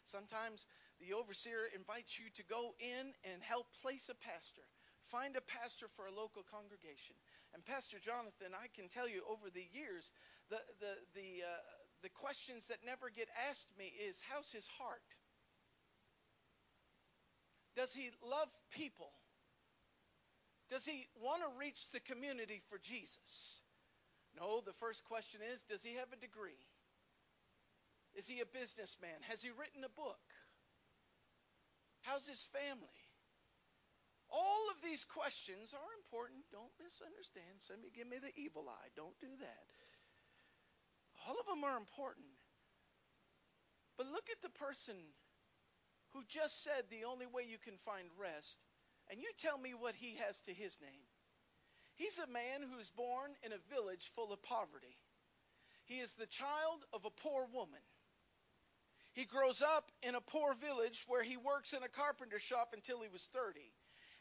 sometimes the overseer invites you to go in and help place a pastor. Find a pastor for a local congregation. And Pastor Jonathan, I can tell you over the years, the the the uh, the questions that never get asked me is, how's his heart? Does he love people? Does he want to reach the community for Jesus? No, the first question is Does he have a degree? Is he a businessman? Has he written a book? How's his family? All of these questions are important. Don't misunderstand. Somebody give me the evil eye. Don't do that. All of them are important. But look at the person who just said the only way you can find rest, and you tell me what he has to his name. He's a man who's born in a village full of poverty. He is the child of a poor woman. He grows up in a poor village where he works in a carpenter shop until he was 30.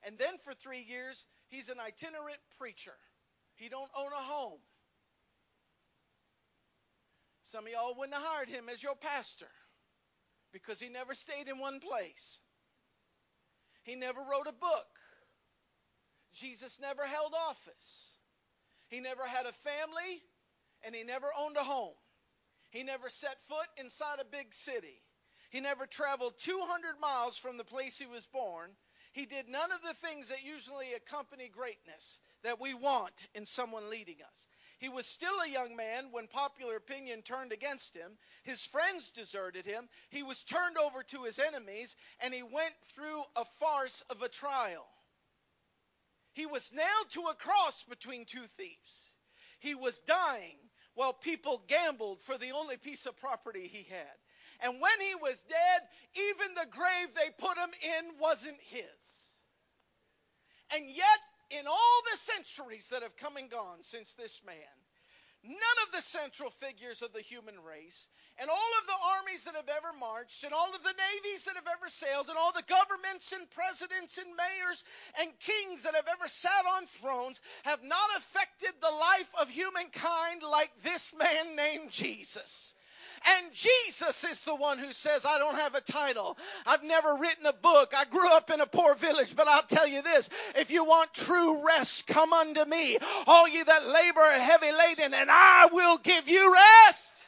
And then for 3 years, he's an itinerant preacher. He don't own a home. Some of y'all wouldn't have hired him as your pastor because he never stayed in one place. He never wrote a book. Jesus never held office. He never had a family, and he never owned a home. He never set foot inside a big city. He never traveled 200 miles from the place he was born. He did none of the things that usually accompany greatness that we want in someone leading us. He was still a young man when popular opinion turned against him. His friends deserted him. He was turned over to his enemies, and he went through a farce of a trial. He was nailed to a cross between two thieves. He was dying while people gambled for the only piece of property he had. And when he was dead, even the grave they put him in wasn't his. And yet, in all the centuries that have come and gone since this man, none of the central figures of the human race, and all of the armies that have ever marched, and all of the navies that have ever sailed, and all the governments and presidents and mayors and kings that have ever sat on thrones have not affected the life of humankind like this man named Jesus. And Jesus is the one who says, I don't have a title. I've never written a book. I grew up in a poor village, but I'll tell you this. If you want true rest, come unto me. All you that labor are heavy laden, and I will give you rest.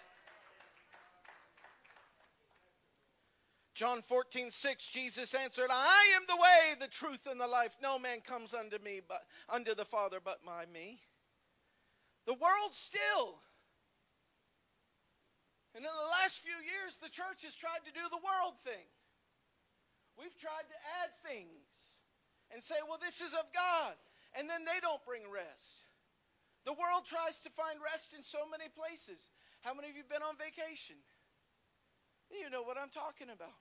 John 14, 6, Jesus answered, I am the way, the truth, and the life. No man comes unto me, but unto the Father but by me. The world still and in the last few years, the church has tried to do the world thing. We've tried to add things and say, well, this is of God. And then they don't bring rest. The world tries to find rest in so many places. How many of you been on vacation? You know what I'm talking about.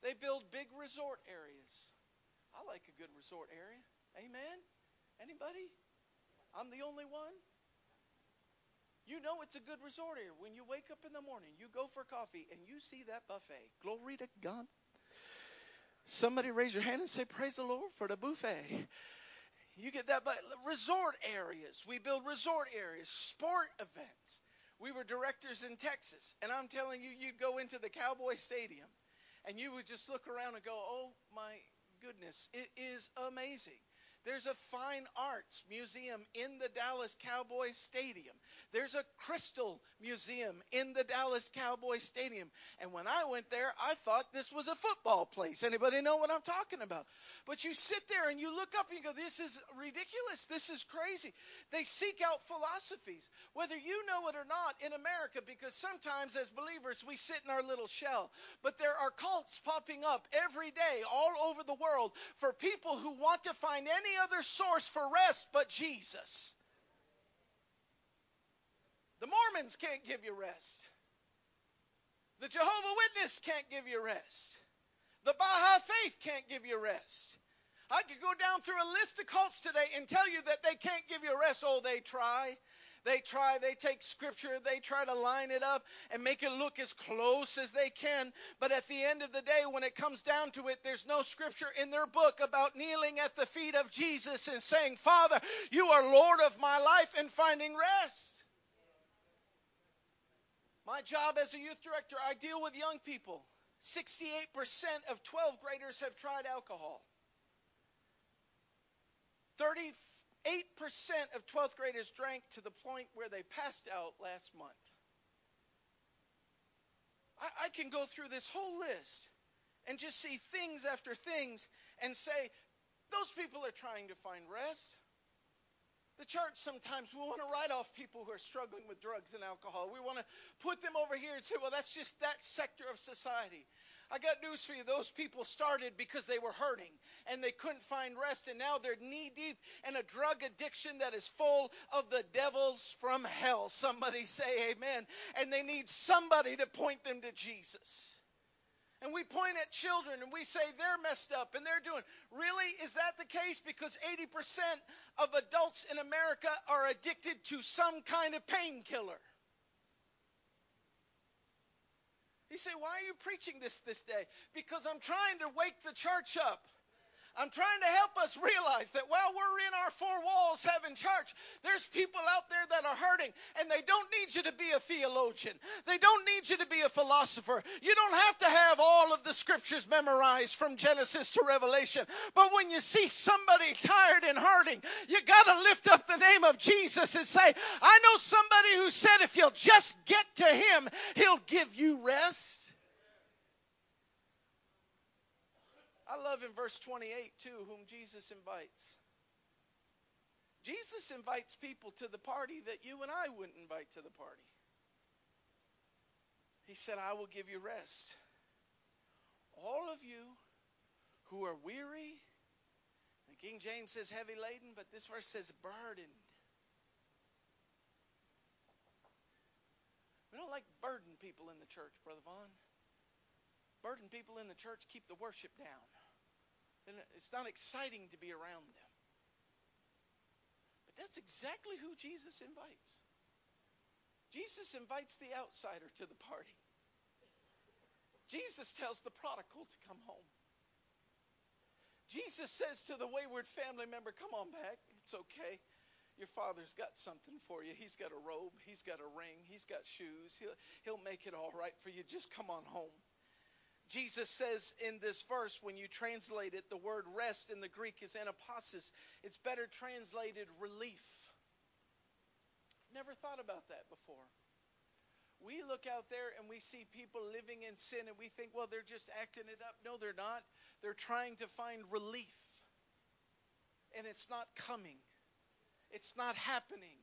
They build big resort areas. I like a good resort area. Amen? Anybody? I'm the only one? You know it's a good resort area. When you wake up in the morning, you go for coffee, and you see that buffet. Glory to God. Somebody raise your hand and say, Praise the Lord for the buffet. You get that, but resort areas. We build resort areas, sport events. We were directors in Texas, and I'm telling you, you'd go into the Cowboy Stadium, and you would just look around and go, "Oh my goodness, it is amazing." There's a fine arts museum in the Dallas Cowboys Stadium. There's a crystal museum in the Dallas Cowboys Stadium. And when I went there, I thought this was a football place. Anybody know what I'm talking about? But you sit there and you look up and you go, this is ridiculous. This is crazy. They seek out philosophies, whether you know it or not in America, because sometimes as believers we sit in our little shell. But there are cults popping up every day all over the world for people who want to find any other source for rest but Jesus. The Mormons can't give you rest. The Jehovah Witness can't give you rest. The Baha'i Faith can't give you rest. I could go down through a list of cults today and tell you that they can't give you rest. Oh, they try. They try, they take scripture, they try to line it up and make it look as close as they can. But at the end of the day, when it comes down to it, there's no scripture in their book about kneeling at the feet of Jesus and saying, Father, you are Lord of my life and finding rest. My job as a youth director, I deal with young people. 68% of 12 graders have tried alcohol. 38% of 12th graders drank to the point where they passed out last month. I, I can go through this whole list and just see things after things and say, those people are trying to find rest. The church sometimes we want to write off people who are struggling with drugs and alcohol. We want to put them over here and say, well, that's just that sector of society. I got news for you. Those people started because they were hurting and they couldn't find rest, and now they're knee deep in a drug addiction that is full of the devils from hell. Somebody say amen. And they need somebody to point them to Jesus. And we point at children and we say they're messed up and they're doing. Really? Is that the case? Because 80% of adults in America are addicted to some kind of painkiller. He said, Why are you preaching this this day? Because I'm trying to wake the church up. I'm trying to help us realize that while we're in our four walls having church, there's people out there that are hurting, and they don't need you to be a theologian. They don't need you to be a philosopher. You don't have to have all of the scriptures memorized from Genesis to Revelation. But when you see somebody tired and hurting, you got to lift up the name of Jesus and say, I know somebody who said if you'll just get to him, he'll give you rest. I love in verse 28 too, whom Jesus invites. Jesus invites people to the party that you and I wouldn't invite to the party. He said, I will give you rest. All of you who are weary, the King James says heavy laden, but this verse says burdened. We don't like burden people in the church, Brother Vaughn. Burden people in the church keep the worship down. It's not exciting to be around them. But that's exactly who Jesus invites. Jesus invites the outsider to the party. Jesus tells the prodigal to come home. Jesus says to the wayward family member, Come on back. It's okay. Your father's got something for you. He's got a robe. He's got a ring. He's got shoes. He'll, he'll make it all right for you. Just come on home. Jesus says in this verse, when you translate it, the word rest in the Greek is anapausis. It's better translated relief. Never thought about that before. We look out there and we see people living in sin and we think, well, they're just acting it up. No, they're not. They're trying to find relief. And it's not coming, it's not happening.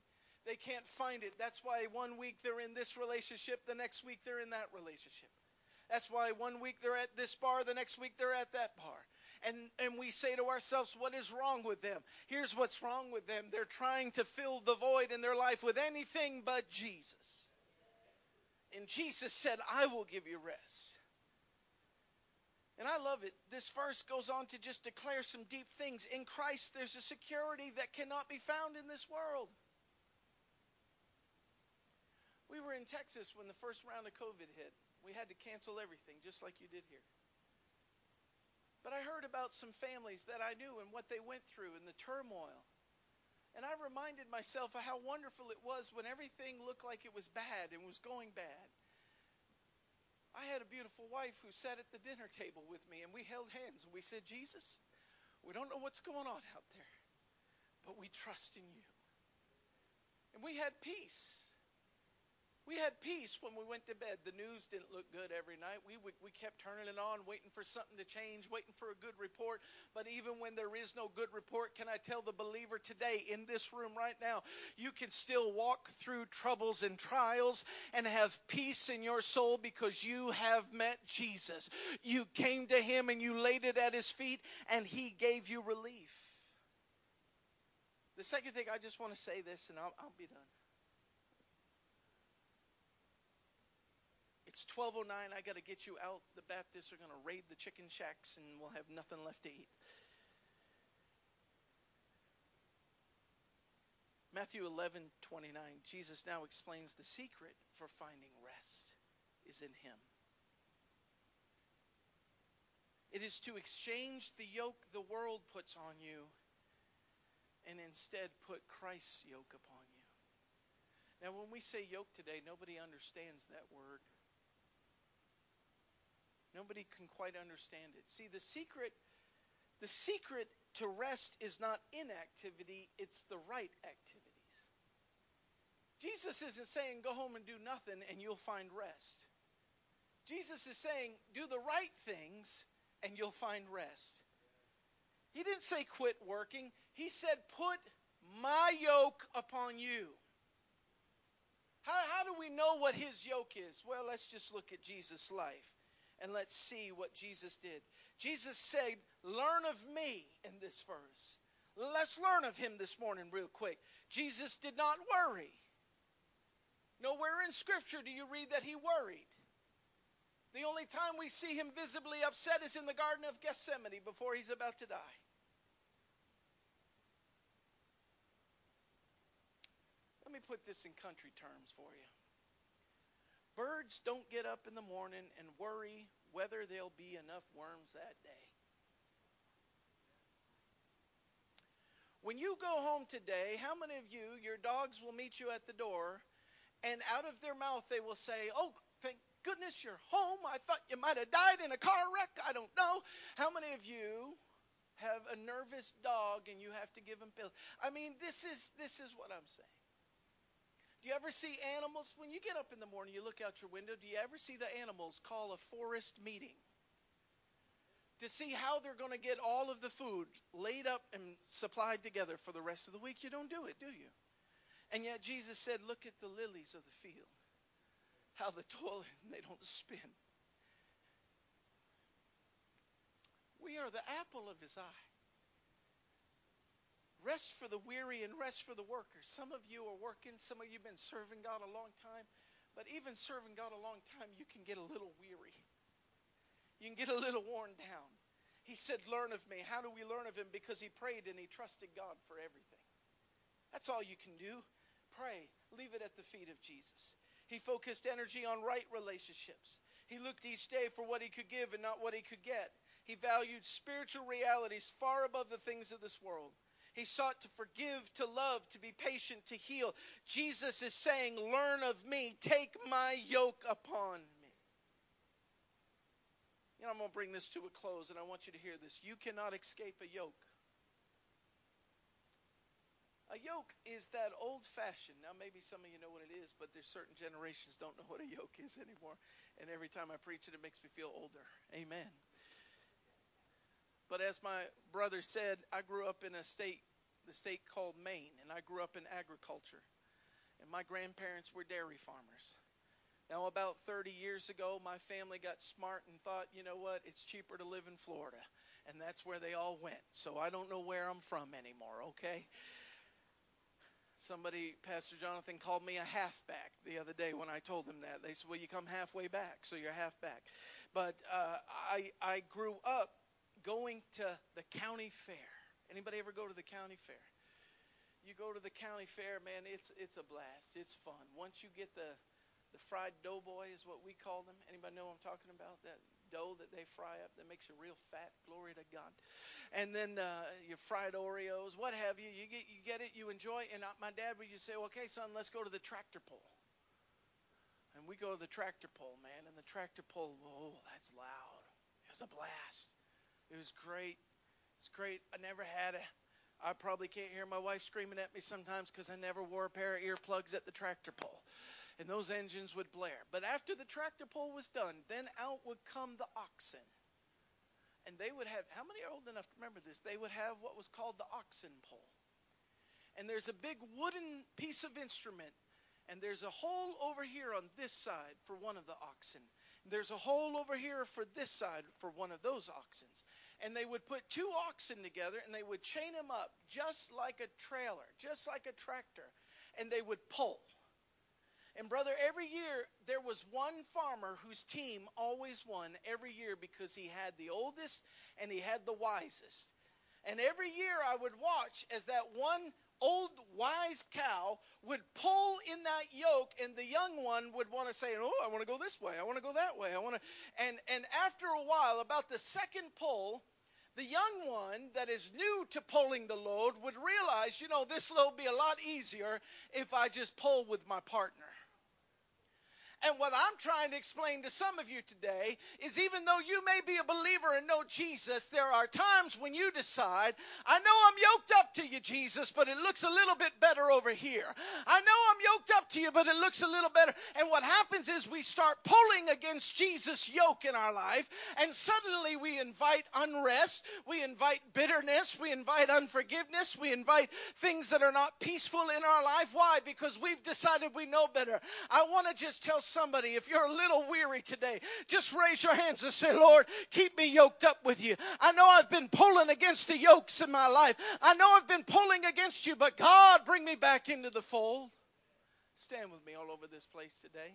They can't find it. That's why one week they're in this relationship, the next week they're in that relationship. That's why one week they're at this bar, the next week they're at that bar. And, and we say to ourselves, what is wrong with them? Here's what's wrong with them. They're trying to fill the void in their life with anything but Jesus. And Jesus said, I will give you rest. And I love it. This verse goes on to just declare some deep things. In Christ, there's a security that cannot be found in this world. We were in Texas when the first round of COVID hit. We had to cancel everything, just like you did here. But I heard about some families that I knew and what they went through and the turmoil. And I reminded myself of how wonderful it was when everything looked like it was bad and was going bad. I had a beautiful wife who sat at the dinner table with me, and we held hands and we said, Jesus, we don't know what's going on out there, but we trust in you. And we had peace. We had peace when we went to bed. The news didn't look good every night. We, we, we kept turning it on, waiting for something to change, waiting for a good report. But even when there is no good report, can I tell the believer today in this room right now, you can still walk through troubles and trials and have peace in your soul because you have met Jesus. You came to him and you laid it at his feet, and he gave you relief. The second thing, I just want to say this, and I'll, I'll be done. It's 12:09. I got to get you out. The Baptists are going to raid the chicken shacks and we'll have nothing left to eat. Matthew 11:29 Jesus now explains the secret for finding rest is in him. It is to exchange the yoke the world puts on you and instead put Christ's yoke upon you. Now, when we say yoke today, nobody understands that word. Nobody can quite understand it. See, the secret the secret to rest is not inactivity, it's the right activities. Jesus isn't saying go home and do nothing and you'll find rest. Jesus is saying do the right things and you'll find rest. He didn't say quit working. He said put my yoke upon you. How, how do we know what his yoke is? Well, let's just look at Jesus' life and let's see what Jesus did. Jesus said, Learn of me in this verse. Let's learn of him this morning, real quick. Jesus did not worry. Nowhere in Scripture do you read that he worried. The only time we see him visibly upset is in the Garden of Gethsemane before he's about to die. Let me put this in country terms for you. Birds don't get up in the morning and worry whether there'll be enough worms that day. When you go home today, how many of you, your dogs will meet you at the door, and out of their mouth they will say, Oh, thank goodness you're home. I thought you might have died in a car wreck. I don't know. How many of you have a nervous dog and you have to give him pills? I mean, this is this is what I'm saying. Do you ever see animals when you get up in the morning, you look out your window, do you ever see the animals call a forest meeting? To see how they're going to get all of the food laid up and supplied together for the rest of the week. You don't do it, do you? And yet Jesus said, Look at the lilies of the field, how the toil and they don't spin. We are the apple of his eye. Rest for the weary and rest for the workers. Some of you are working, some of you have been serving God a long time, but even serving God a long time, you can get a little weary. You can get a little worn down. He said, Learn of me. How do we learn of him? Because he prayed and he trusted God for everything. That's all you can do. Pray. Leave it at the feet of Jesus. He focused energy on right relationships. He looked each day for what he could give and not what he could get. He valued spiritual realities far above the things of this world. He sought to forgive, to love, to be patient, to heal. Jesus is saying, Learn of me, take my yoke upon me. You know, I'm going to bring this to a close, and I want you to hear this. You cannot escape a yoke. A yoke is that old fashioned. Now, maybe some of you know what it is, but there's certain generations don't know what a yoke is anymore. And every time I preach it, it makes me feel older. Amen. But as my brother said, I grew up in a state, the state called Maine, and I grew up in agriculture. And my grandparents were dairy farmers. Now, about 30 years ago, my family got smart and thought, you know what, it's cheaper to live in Florida. And that's where they all went. So I don't know where I'm from anymore, okay? Somebody, Pastor Jonathan, called me a halfback the other day when I told him that. They said, well, you come halfway back, so you're halfback. But uh, I, I grew up going to the county fair. Anybody ever go to the county fair? You go to the county fair, man, it's it's a blast. It's fun. Once you get the the fried doughboy is what we call them. Anybody know what I'm talking about? That dough that they fry up that makes you real fat. Glory to God. And then uh, your fried Oreos, what have you. You get you get it, you enjoy. It. And my dad would just say, "Okay, son, let's go to the tractor pull." And we go to the tractor pull, man. And the tractor pull, oh, that's loud. It was a blast. It was great. It's great. I never had a. I probably can't hear my wife screaming at me sometimes because I never wore a pair of earplugs at the tractor pull. And those engines would blare. But after the tractor pull was done, then out would come the oxen. And they would have, how many are old enough to remember this? They would have what was called the oxen pull. And there's a big wooden piece of instrument. And there's a hole over here on this side for one of the oxen. There's a hole over here for this side for one of those oxen. And they would put two oxen together and they would chain them up just like a trailer, just like a tractor, and they would pull. And brother, every year there was one farmer whose team always won every year because he had the oldest and he had the wisest. And every year I would watch as that one old wise cow would pull in that yoke and the young one would want to say oh i want to go this way i want to go that way i want to and and after a while about the second pull the young one that is new to pulling the load would realize you know this load will be a lot easier if i just pull with my partner and what I'm trying to explain to some of you today is even though you may be a believer and know Jesus, there are times when you decide, I know I'm yoked up to you, Jesus, but it looks a little bit better over here. I know I'm yoked up to you, but it looks a little better. And what happens is we start pulling against Jesus' yoke in our life, and suddenly we invite unrest, we invite bitterness, we invite unforgiveness, we invite things that are not peaceful in our life. Why? Because we've decided we know better. I want to just tell somebody, if you're a little weary today, just raise your hands and say, Lord, keep me yoked up with you. I know I've been pulling against the yokes in my life. I know I've been pulling against you, but God, bring me back into the fold. Stand with me all over this place today.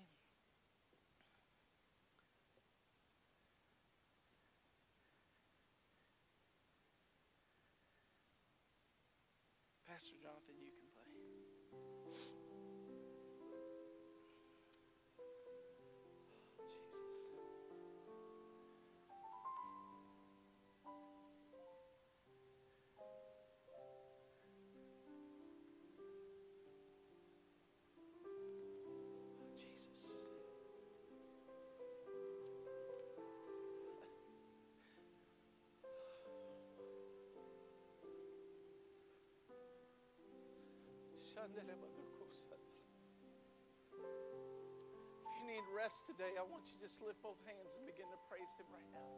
If you need rest today, I want you to just lift both hands and begin to praise Him right now.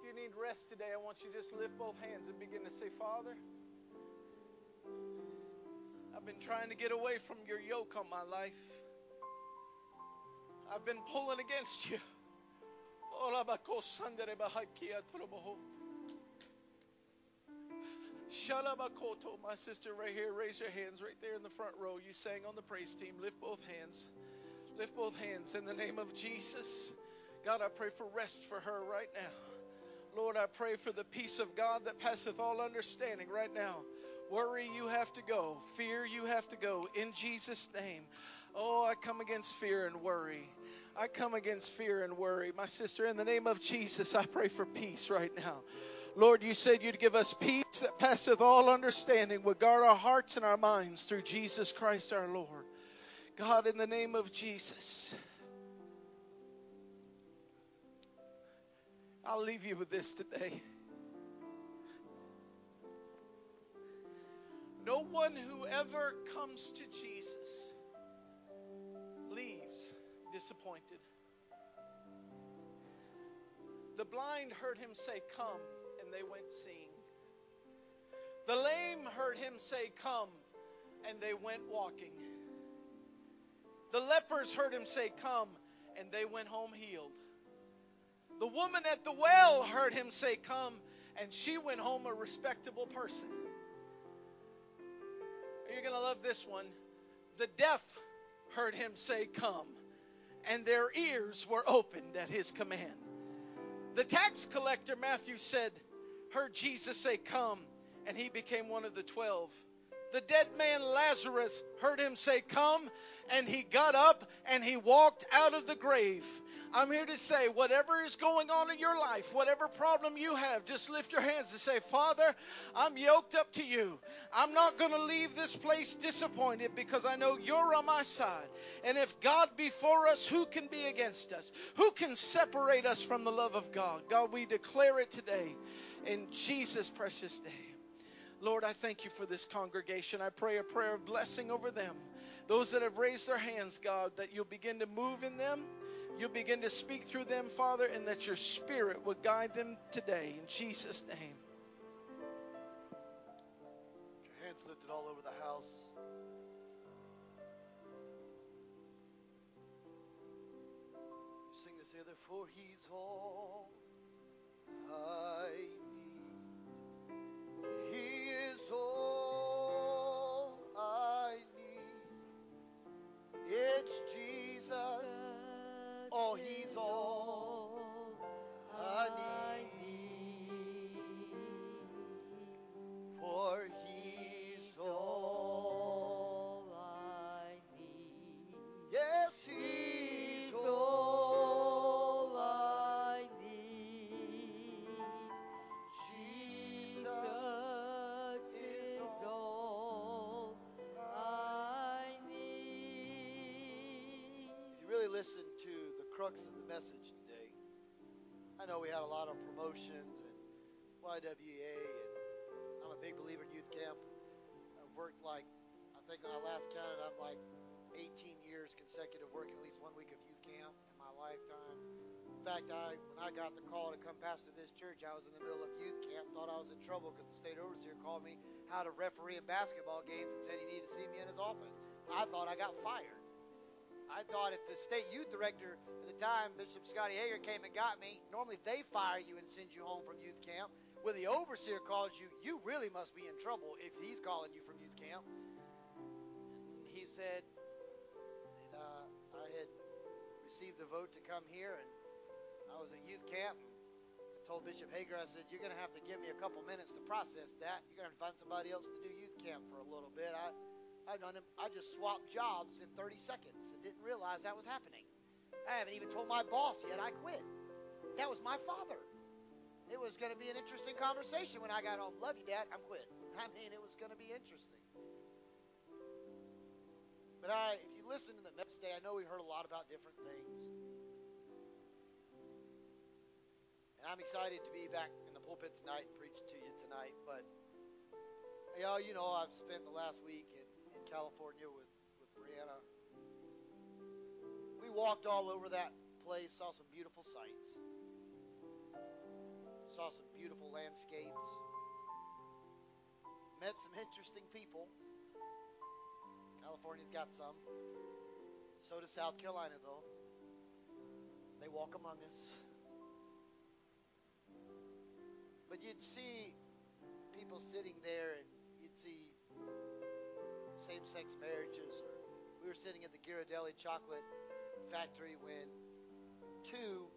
If you need rest today, I want you to just lift both hands and begin to say, Father, I've been trying to get away from your yoke on my life. I've been pulling against you. Oh, Shalabakoto, my sister right here, raise your hands right there in the front row. You sang on the praise team. Lift both hands. Lift both hands in the name of Jesus. God, I pray for rest for her right now. Lord, I pray for the peace of God that passeth all understanding right now. Worry, you have to go. Fear, you have to go. In Jesus' name. Oh, I come against fear and worry. I come against fear and worry. My sister, in the name of Jesus, I pray for peace right now. Lord, you said you'd give us peace that passeth all understanding, would guard our hearts and our minds through Jesus Christ our Lord. God, in the name of Jesus, I'll leave you with this today. No one who ever comes to Jesus leaves disappointed. The blind heard him say, Come, and they went seeing. The lame heard him say, Come, and they went walking. The lepers heard him say, Come, and they went home healed. The woman at the well heard him say, Come, and she went home a respectable person. You're going to love this one. The deaf heard him say, Come, and their ears were opened at his command. The tax collector, Matthew said, heard Jesus say, Come, and he became one of the twelve. The dead man Lazarus heard him say, Come, and he got up and he walked out of the grave. I'm here to say, whatever is going on in your life, whatever problem you have, just lift your hands and say, Father, I'm yoked up to you. I'm not going to leave this place disappointed because I know you're on my side. And if God be for us, who can be against us? Who can separate us from the love of God? God, we declare it today in Jesus' precious name. Lord, I thank you for this congregation. I pray a prayer of blessing over them. Those that have raised their hands, God, that you'll begin to move in them. You'll begin to speak through them, Father, and that your Spirit will guide them today. In Jesus' name. Your hands lifted all over the house. Sing this together. For he's all I need. We had a lot of promotions and YWA, and I'm a big believer in youth camp. I've worked like, I think when I last counted, I'm like 18 years consecutive working at least one week of youth camp in my lifetime. In fact, I when I got the call to come pastor this church, I was in the middle of youth camp, thought I was in trouble because the state overseer called me how to referee in basketball games and said he needed to see me in his office. I thought I got fired. I thought if the state youth director at the time, Bishop Scotty Hager, came and got me, normally they fire you and send you home from youth camp. When the overseer calls you, you really must be in trouble if he's calling you from youth camp. And he said that uh, I had received the vote to come here, and I was at youth camp. I told Bishop Hager, I said, You're going to have to give me a couple minutes to process that. You're going to have to find somebody else to do youth camp for a little bit. I I've done. I just swapped jobs in 30 seconds and didn't realize that was happening. I haven't even told my boss yet I quit. That was my father. It was going to be an interesting conversation when I got home. Love you, Dad. I'm quit. I mean, it was going to be interesting. But I, if you listen to the message today, I know we heard a lot about different things. And I'm excited to be back in the pulpit tonight and preach to you tonight. But, y'all, you know, I've spent the last week California with, with Brianna. We walked all over that place, saw some beautiful sights, saw some beautiful landscapes, met some interesting people. California's got some. So does South Carolina, though. They walk among us. But you'd see people sitting there, and you'd see same-sex marriages, or we were sitting at the Ghirardelli chocolate factory when two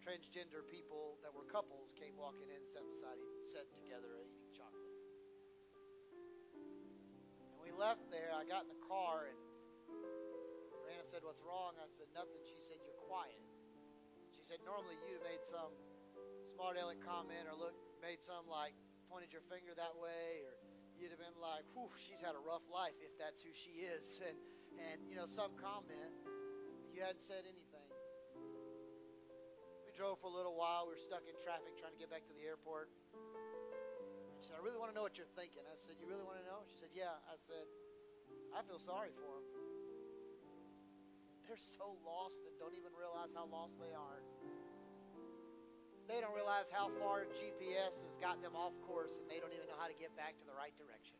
transgender people that were couples came walking in, sat beside, sat together, eating chocolate. And we left there. I got in the car, and Brianna said, "What's wrong?" I said, "Nothing." She said, "You're quiet." She said, "Normally you'd have made some smart aleck comment or look, made some like pointed your finger that way, or." You'd have been like, whew, she's had a rough life if that's who she is. And, and you know, some comment, you hadn't said anything. We drove for a little while. We were stuck in traffic trying to get back to the airport. She said, I really want to know what you're thinking. I said, You really want to know? She said, Yeah. I said, I feel sorry for them. They're so lost and don't even realize how lost they are. They don't realize how far GPS has got them off course and they don't even know how to get back to the right direction.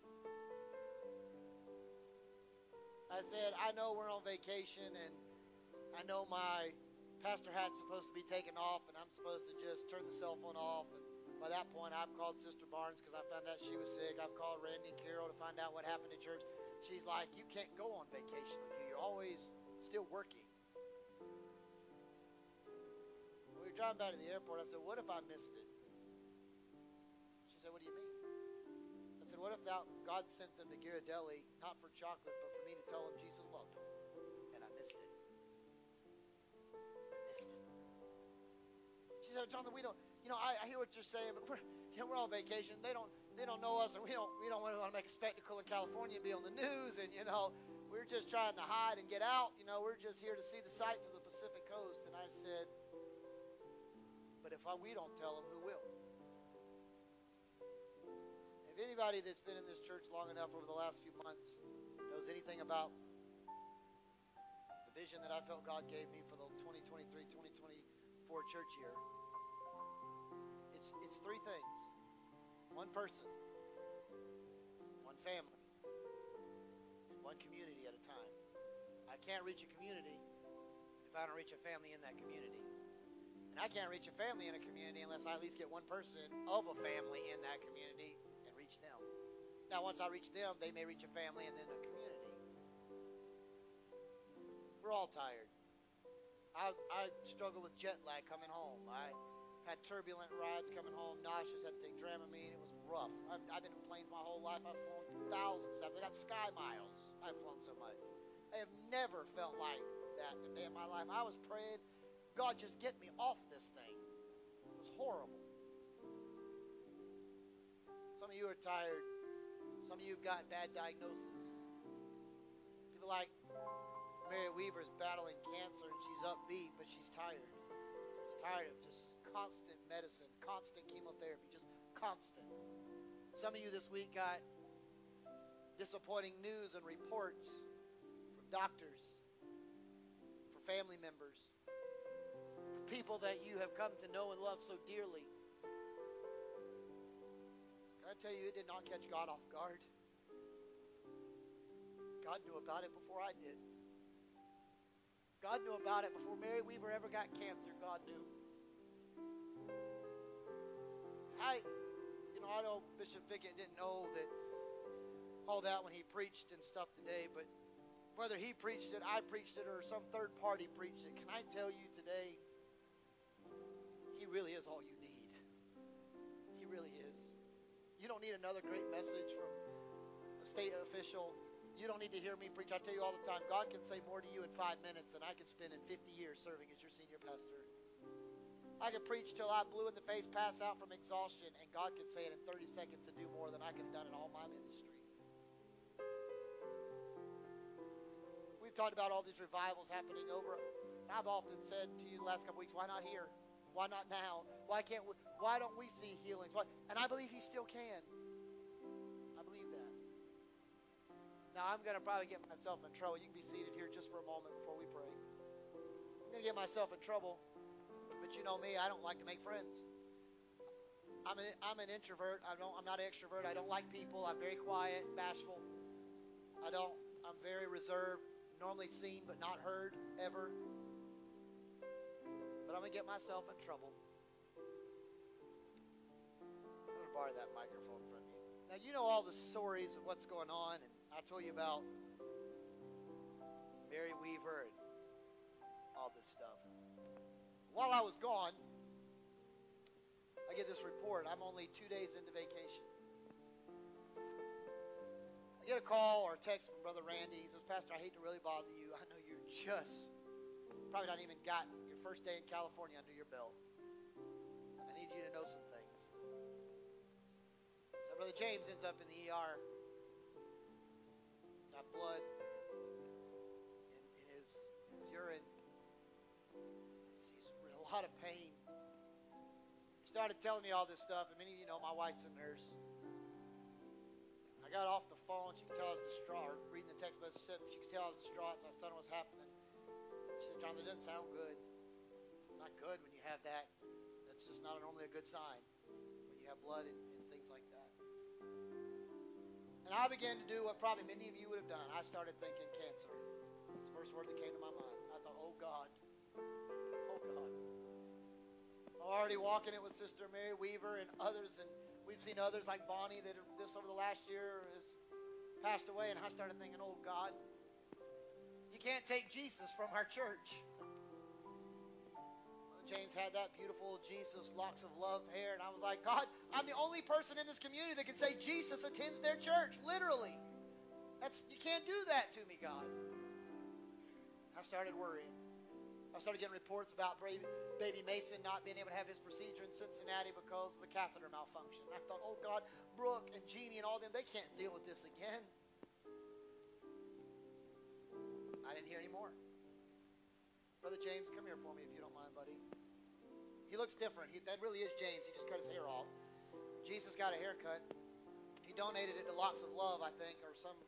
I said, I know we're on vacation and I know my pastor hat's supposed to be taken off and I'm supposed to just turn the cell phone off. And by that point, I've called Sister Barnes because I found out she was sick. I've called Randy and Carol to find out what happened in church. She's like, You can't go on vacation with you. You're always still working. Were driving back to the airport. I said, What if I missed it? She said, What do you mean? I said, What if that God sent them to Ghirardelli, not for chocolate, but for me to tell them Jesus loved them? And I missed it. I missed it. She said, Jonathan, we don't, you know, I, I hear what you're saying, but we're, you know, we're on vacation. They don't, they don't know us, and we don't, we don't want to make a spectacle in California and be on the news, and you know, we're just trying to hide and get out. You know, we're just here to see the sights of the Pacific coast. And I said, but if I, we don't tell them, who will? If anybody that's been in this church long enough over the last few months knows anything about the vision that I felt God gave me for the 2023-2024 church year, it's it's three things: one person, one family, and one community at a time. I can't reach a community if I don't reach a family in that community. And I can't reach a family in a community unless I at least get one person of a family in that community and reach them. Now, once I reach them, they may reach a family and then a community. We're all tired. I, I struggle with jet lag coming home. I had turbulent rides coming home, nauseous, had to take Dramamine. It was rough. I've, I've been in planes my whole life. I've flown thousands of times. I got sky miles. I've flown so much. I have never felt like that in a day my life. I was praying God, just get me off this thing. It was horrible. Some of you are tired. Some of you have got bad diagnoses. People like, Mary Weaver is battling cancer and she's upbeat, but she's tired. She's tired of just constant medicine, constant chemotherapy, just constant. Some of you this week got disappointing news and reports from doctors, for family members, people that you have come to know and love so dearly. Can I tell you, it did not catch God off guard. God knew about it before I did. God knew about it before Mary Weaver ever got cancer. God knew. I, you know, I know Bishop Fickett didn't know that all that when he preached and stuff today, but whether he preached it, I preached it, or some third party preached it, can I tell you today, really is all you need. He really is. You don't need another great message from a state official you don't need to hear me preach. I tell you all the time, God can say more to you in five minutes than I can spend in 50 years serving as your senior pastor. I could preach till I blew in the face, pass out from exhaustion, and God could say it in 30 seconds and do more than I could have done in all my ministry. We've talked about all these revivals happening over. I've often said to you the last couple weeks, why not here? Why not now? Why can't we, why don't we see healings? Why, and I believe he still can. I believe that. Now, I'm going to probably get myself in trouble. You can be seated here just for a moment before we pray. I'm going to get myself in trouble, but you know me, I don't like to make friends. I'm an, I'm an introvert. I don't, I'm not an extrovert. I don't like people. I'm very quiet, bashful. I don't, I'm very reserved, normally seen but not heard ever. But I'm going to get myself in trouble. I'm going to borrow that microphone from you. Now, you know all the stories of what's going on and I told you about Mary Weaver and all this stuff. While I was gone, I get this report. I'm only two days into vacation. I get a call or a text from Brother Randy. He says, Pastor, I hate to really bother you. I know you're just probably not even got your first day in California under your belt. I need you to know some things. So Brother James ends up in the ER got blood in, in his, his urine. He's, he's in a lot of pain. He started telling me all this stuff, and many of you know my wife's a nurse. I got off the phone. She could tell I was distraught. Reading the text message, she could tell I was distraught, so I was telling her what's happening. She said, John, that doesn't sound good. Not good when you have that. That's just not normally a good sign when you have blood and, and things like that. And I began to do what probably many of you would have done. I started thinking cancer. It's the first word that came to my mind. I thought, oh God. Oh God. I'm already walking it with Sister Mary Weaver and others, and we've seen others like Bonnie that this over the last year has passed away, and I started thinking, oh God, you can't take Jesus from our church. James had that beautiful Jesus locks of love hair, and I was like, God, I'm the only person in this community that can say Jesus attends their church, literally. That's you can't do that to me, God. I started worrying. I started getting reports about baby Mason not being able to have his procedure in Cincinnati because the catheter malfunctioned. I thought, oh God, Brooke and Jeannie and all them, they can't deal with this again. I didn't hear any more. Brother James, come here for me if you don't mind, buddy. He looks different. He, that really is James. He just cut his hair off. Jesus got a haircut. He donated it to Locks of Love, I think, or some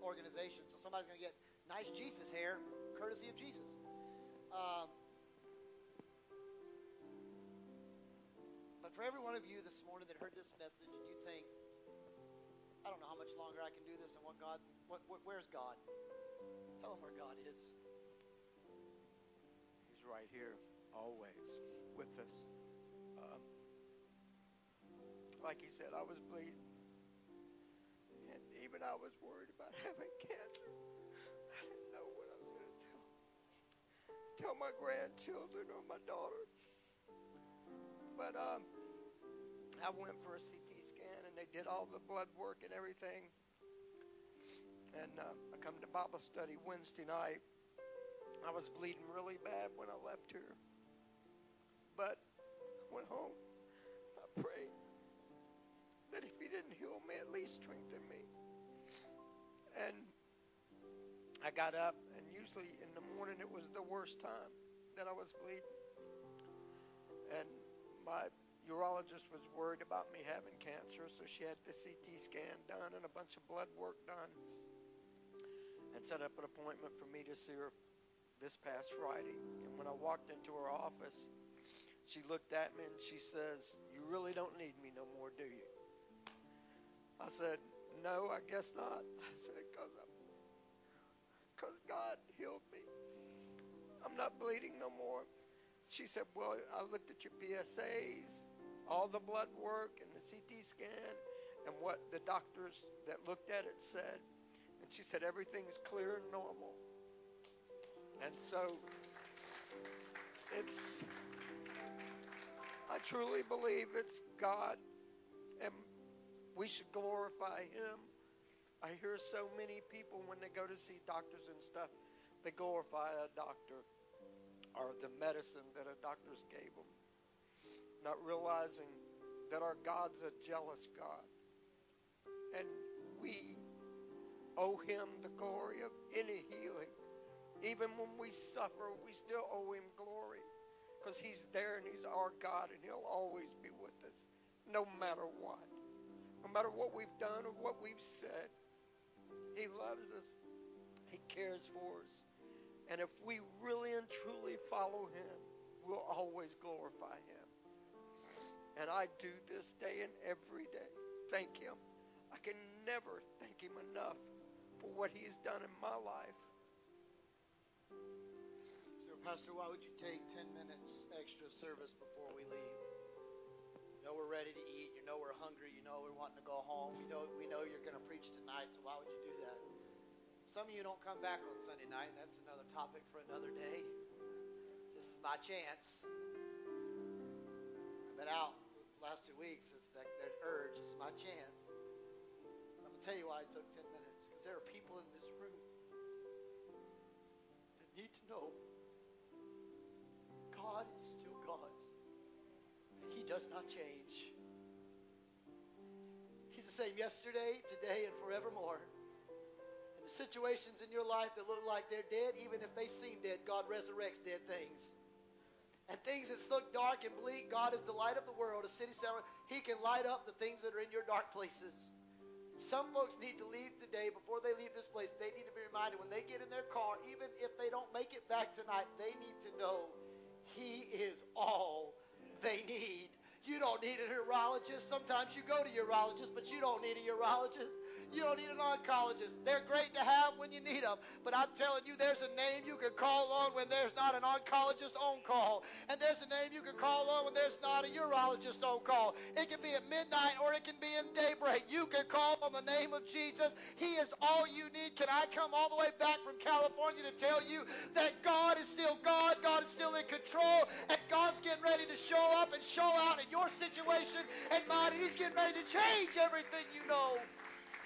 organization. So somebody's going to get nice Jesus hair, courtesy of Jesus. Um, but for every one of you this morning that heard this message and you think, I don't know how much longer I can do this and what God, what, what where's God? Tell him where God is He's right here, always with us. Um, like he said, I was bleeding. And even I was worried about having cancer. I didn't know what I was going to tell. Tell my grandchildren or my daughter. But um, I went for a CT scan and they did all the blood work and everything. And uh, I come to Bible study Wednesday night I was bleeding really bad when I left here. But I went home. I prayed that if he didn't heal me, at least strengthen me. And I got up, and usually in the morning, it was the worst time that I was bleeding. And my urologist was worried about me having cancer, so she had the CT scan done and a bunch of blood work done and set up an appointment for me to see her this past Friday. And when I walked into her office, she looked at me and she says, You really don't need me no more, do you? I said, No, I guess not. I said, Because because God healed me. I'm not bleeding no more. She said, Well, I looked at your PSAs, all the blood work, and the CT scan, and what the doctors that looked at it said. And she said, Everything's clear and normal. And so it's, truly believe it's God, and we should glorify Him. I hear so many people when they go to see doctors and stuff, they glorify a doctor or the medicine that a doctor's gave them, not realizing that our God's a jealous God. And we owe Him the glory of any healing. Even when we suffer, we still owe Him glory because He's there and He's our God and He'll always be with us no matter what. No matter what we've done or what we've said, He loves us, He cares for us. And if we really and truly follow Him, we'll always glorify Him. And I do this day and every day. Thank Him. I can never thank Him enough for what He's done in my life. Pastor, why would you take 10 minutes extra service before we leave? You know we're ready to eat. You know we're hungry. You know we're wanting to go home. We know we know you're going to preach tonight. So why would you do that? Some of you don't come back on Sunday night. That's another topic for another day. This is my chance. I've been out the last two weeks. It's that, that urge. It's my chance. I'm going to tell you why I took 10 minutes. Because there are people in this room that need to know God is still God. And He does not change. He's the same yesterday, today, and forevermore. And the situations in your life that look like they're dead, even if they seem dead, God resurrects dead things. And things that look dark and bleak, God is the light of the world, a city center. He can light up the things that are in your dark places. Some folks need to leave today before they leave this place. They need to be reminded when they get in their car, even if they don't make it back tonight, they need to know He is all they need. You don't need a urologist. Sometimes you go to urologists, but you don't need a urologist. You don't need an oncologist. They're great to have when you need them. But I'm telling you, there's a name you can call on when there's not an oncologist on call. And there's a name you can call on when there's not a urologist on call. It can be at midnight or it can be in daybreak. You can call on the name of Jesus. He is all you need. Can I come all the way back from California to tell you that God is still God? God is still in control. And God's getting ready to show up and show out in your situation and mine. And He's getting ready to change everything you know.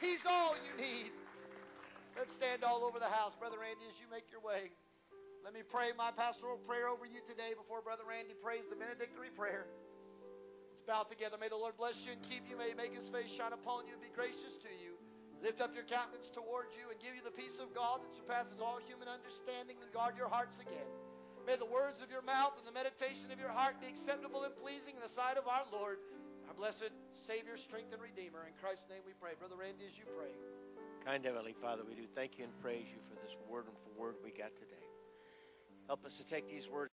He's all you need. Let's stand all over the house, Brother Randy, as you make your way. Let me pray my pastoral prayer over you today before Brother Randy prays the benedictory prayer. Let's bow together. May the Lord bless you and keep you. May He make His face shine upon you and be gracious to you. Lift up your countenance towards you and give you the peace of God that surpasses all human understanding and guard your hearts again. May the words of your mouth and the meditation of your heart be acceptable and pleasing in the sight of our Lord our blessed Savior, strength, and Redeemer. In Christ's name we pray. Brother Randy, as you pray. Kind Heavenly Father, we do thank you and praise you for this word and for word we got today. Help us to take these words.